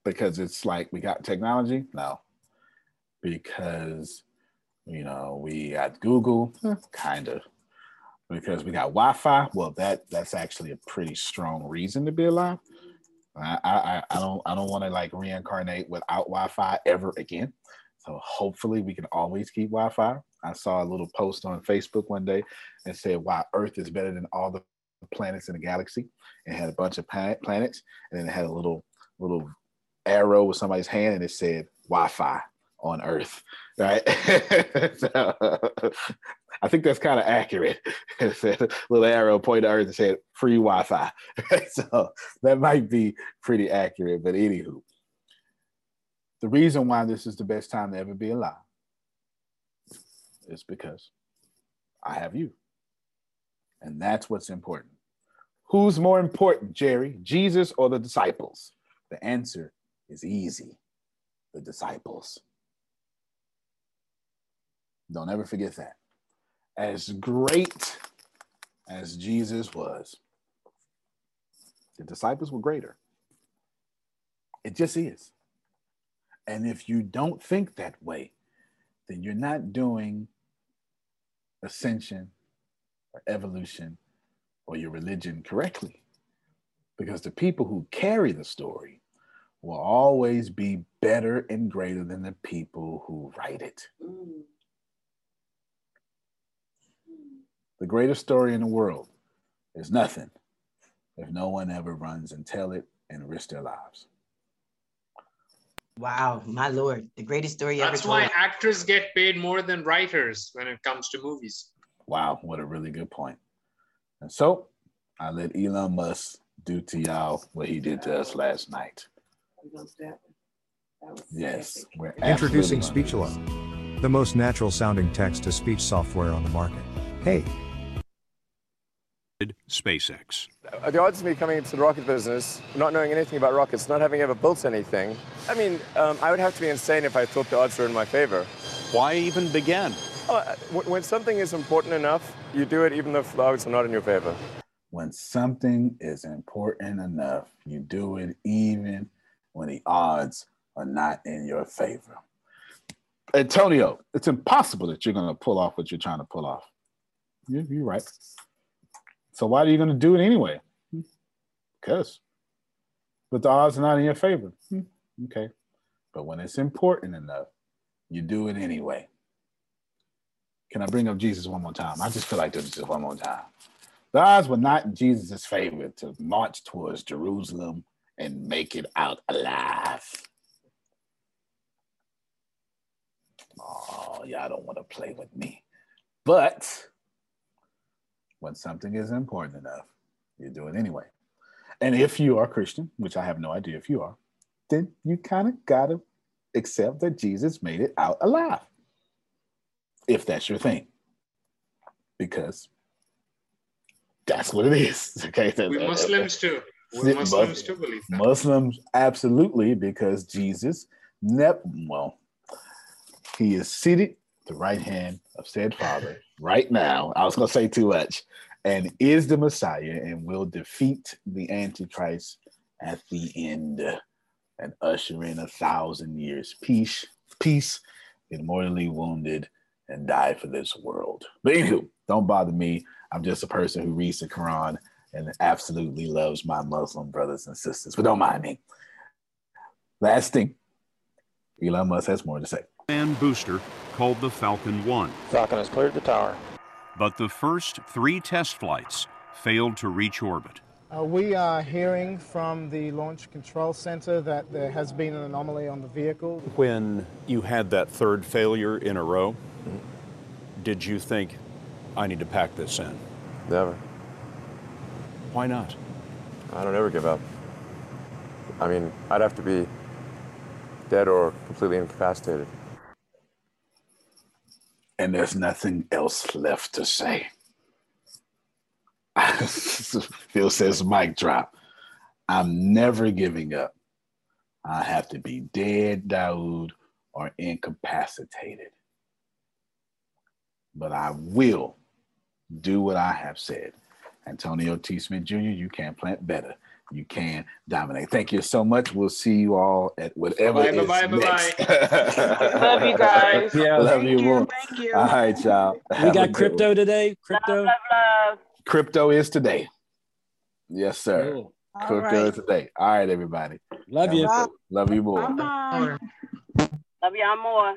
because it's like we got technology? No. Because you know we got google hmm. kind of because we got wi-fi well that that's actually a pretty strong reason to be alive. I i, I don't i don't want to like reincarnate without wi-fi ever again. So hopefully we can always keep wi-fi. I saw a little post on facebook one day and said why earth is better than all the planets in the galaxy. And had a bunch of planets and then it had a little little arrow with somebody's hand and it said wi-fi on earth right? So, i think that's kind of accurate little arrow pointed to earth and said free wi-fi. So that might be pretty accurate but anywho. The reason why this is the best time to ever be alive is because i have you. And that's what's important. Who's more important, Jerry, Jesus or the disciples? The answer is easy the disciples. Don't ever forget that. As great as Jesus was, the disciples were greater. It just is. And if you don't think that way, then you're not doing ascension or evolution or your religion correctly. Because the people who carry the story will always be better and greater than the people who write it. The greatest story in the world is nothing if no one ever runs and tell it and risk their lives. Wow, my lord, the greatest story ever That's told. why actors get paid more than writers when it comes to movies. Wow, what a really good point. And so I let Elon Musk do to y'all what he did to us last night. Yes. we're Introducing absolutely Speechelo, the most natural sounding text to speech software on the market. Hey. SpaceX. Uh, The odds of me coming into the rocket business, not knowing anything about rockets, not having ever built anything, I mean, um, I would have to be insane if I thought the odds were in my favor. Why even begin? Oh, uh, when something is important enough, you do it even if the odds are not in your favor. When something is important enough, you do it even when the odds are not in your favor. Antonio, it's impossible that you're going to pull off what you're trying to pull off. You- You're right. So why are you going to do it anyway? Because. But the odds are not in your favor. Okay. But when it's important enough, you do it anyway. Can I bring up Jesus one more time? I just feel like doing this one more time. The odds were not in Jesus' favor to march towards Jerusalem and make it out alive. Oh, y'all don't want to play with me. But when something is important enough, you do it anyway. And if you are Christian, which I have no idea if you are, then you kind of got to accept that Jesus made it out alive. If that's your thing. Because that's what it is. Okay. We Muslims too. Muslims too believe that. Muslims absolutely, because Jesus, nep- well, he is seated at the right hand of said Father right now. I was going to say too much, and is the Messiah and will defeat the Antichrist at the end and usher in a thousand years peace, peace, get mortally wounded and die for this world. But anywho, don't bother me. I'm just a person who reads the Quran and absolutely loves my Muslim brothers and sisters. But don't mind me. Last thing, Elon Musk has more to say. And booster called the Falcon 1. Falcon has cleared the tower. But the first three test flights failed to reach orbit. Uh, we are hearing from the Launch Control Center that there has been an anomaly on the vehicle. When you had that third failure in a row, did you think, I need to pack this in? Never. Why not? I don't ever give up. I mean, I'd have to be dead or completely incapacitated. And there's nothing else left to say. Phil says, mic drop. I'm never giving up. I have to be dead, Daoud, or incapacitated. But I will do what I have said. Antonio T. Smith Jr., you can plant better. You can dominate. Thank you so much. We'll see you all at whatever Bye, is bye, bye, next. bye. Love you guys. Yeah. Love you more. Thank you. All right, y'all. We Have got crypto one. today. Crypto. Love, love. Crypto is today. Yes, sir. Cool. Crypto right. is today. All right, everybody. Love Have you. good- Love you more. Bye-bye. Love y'all more.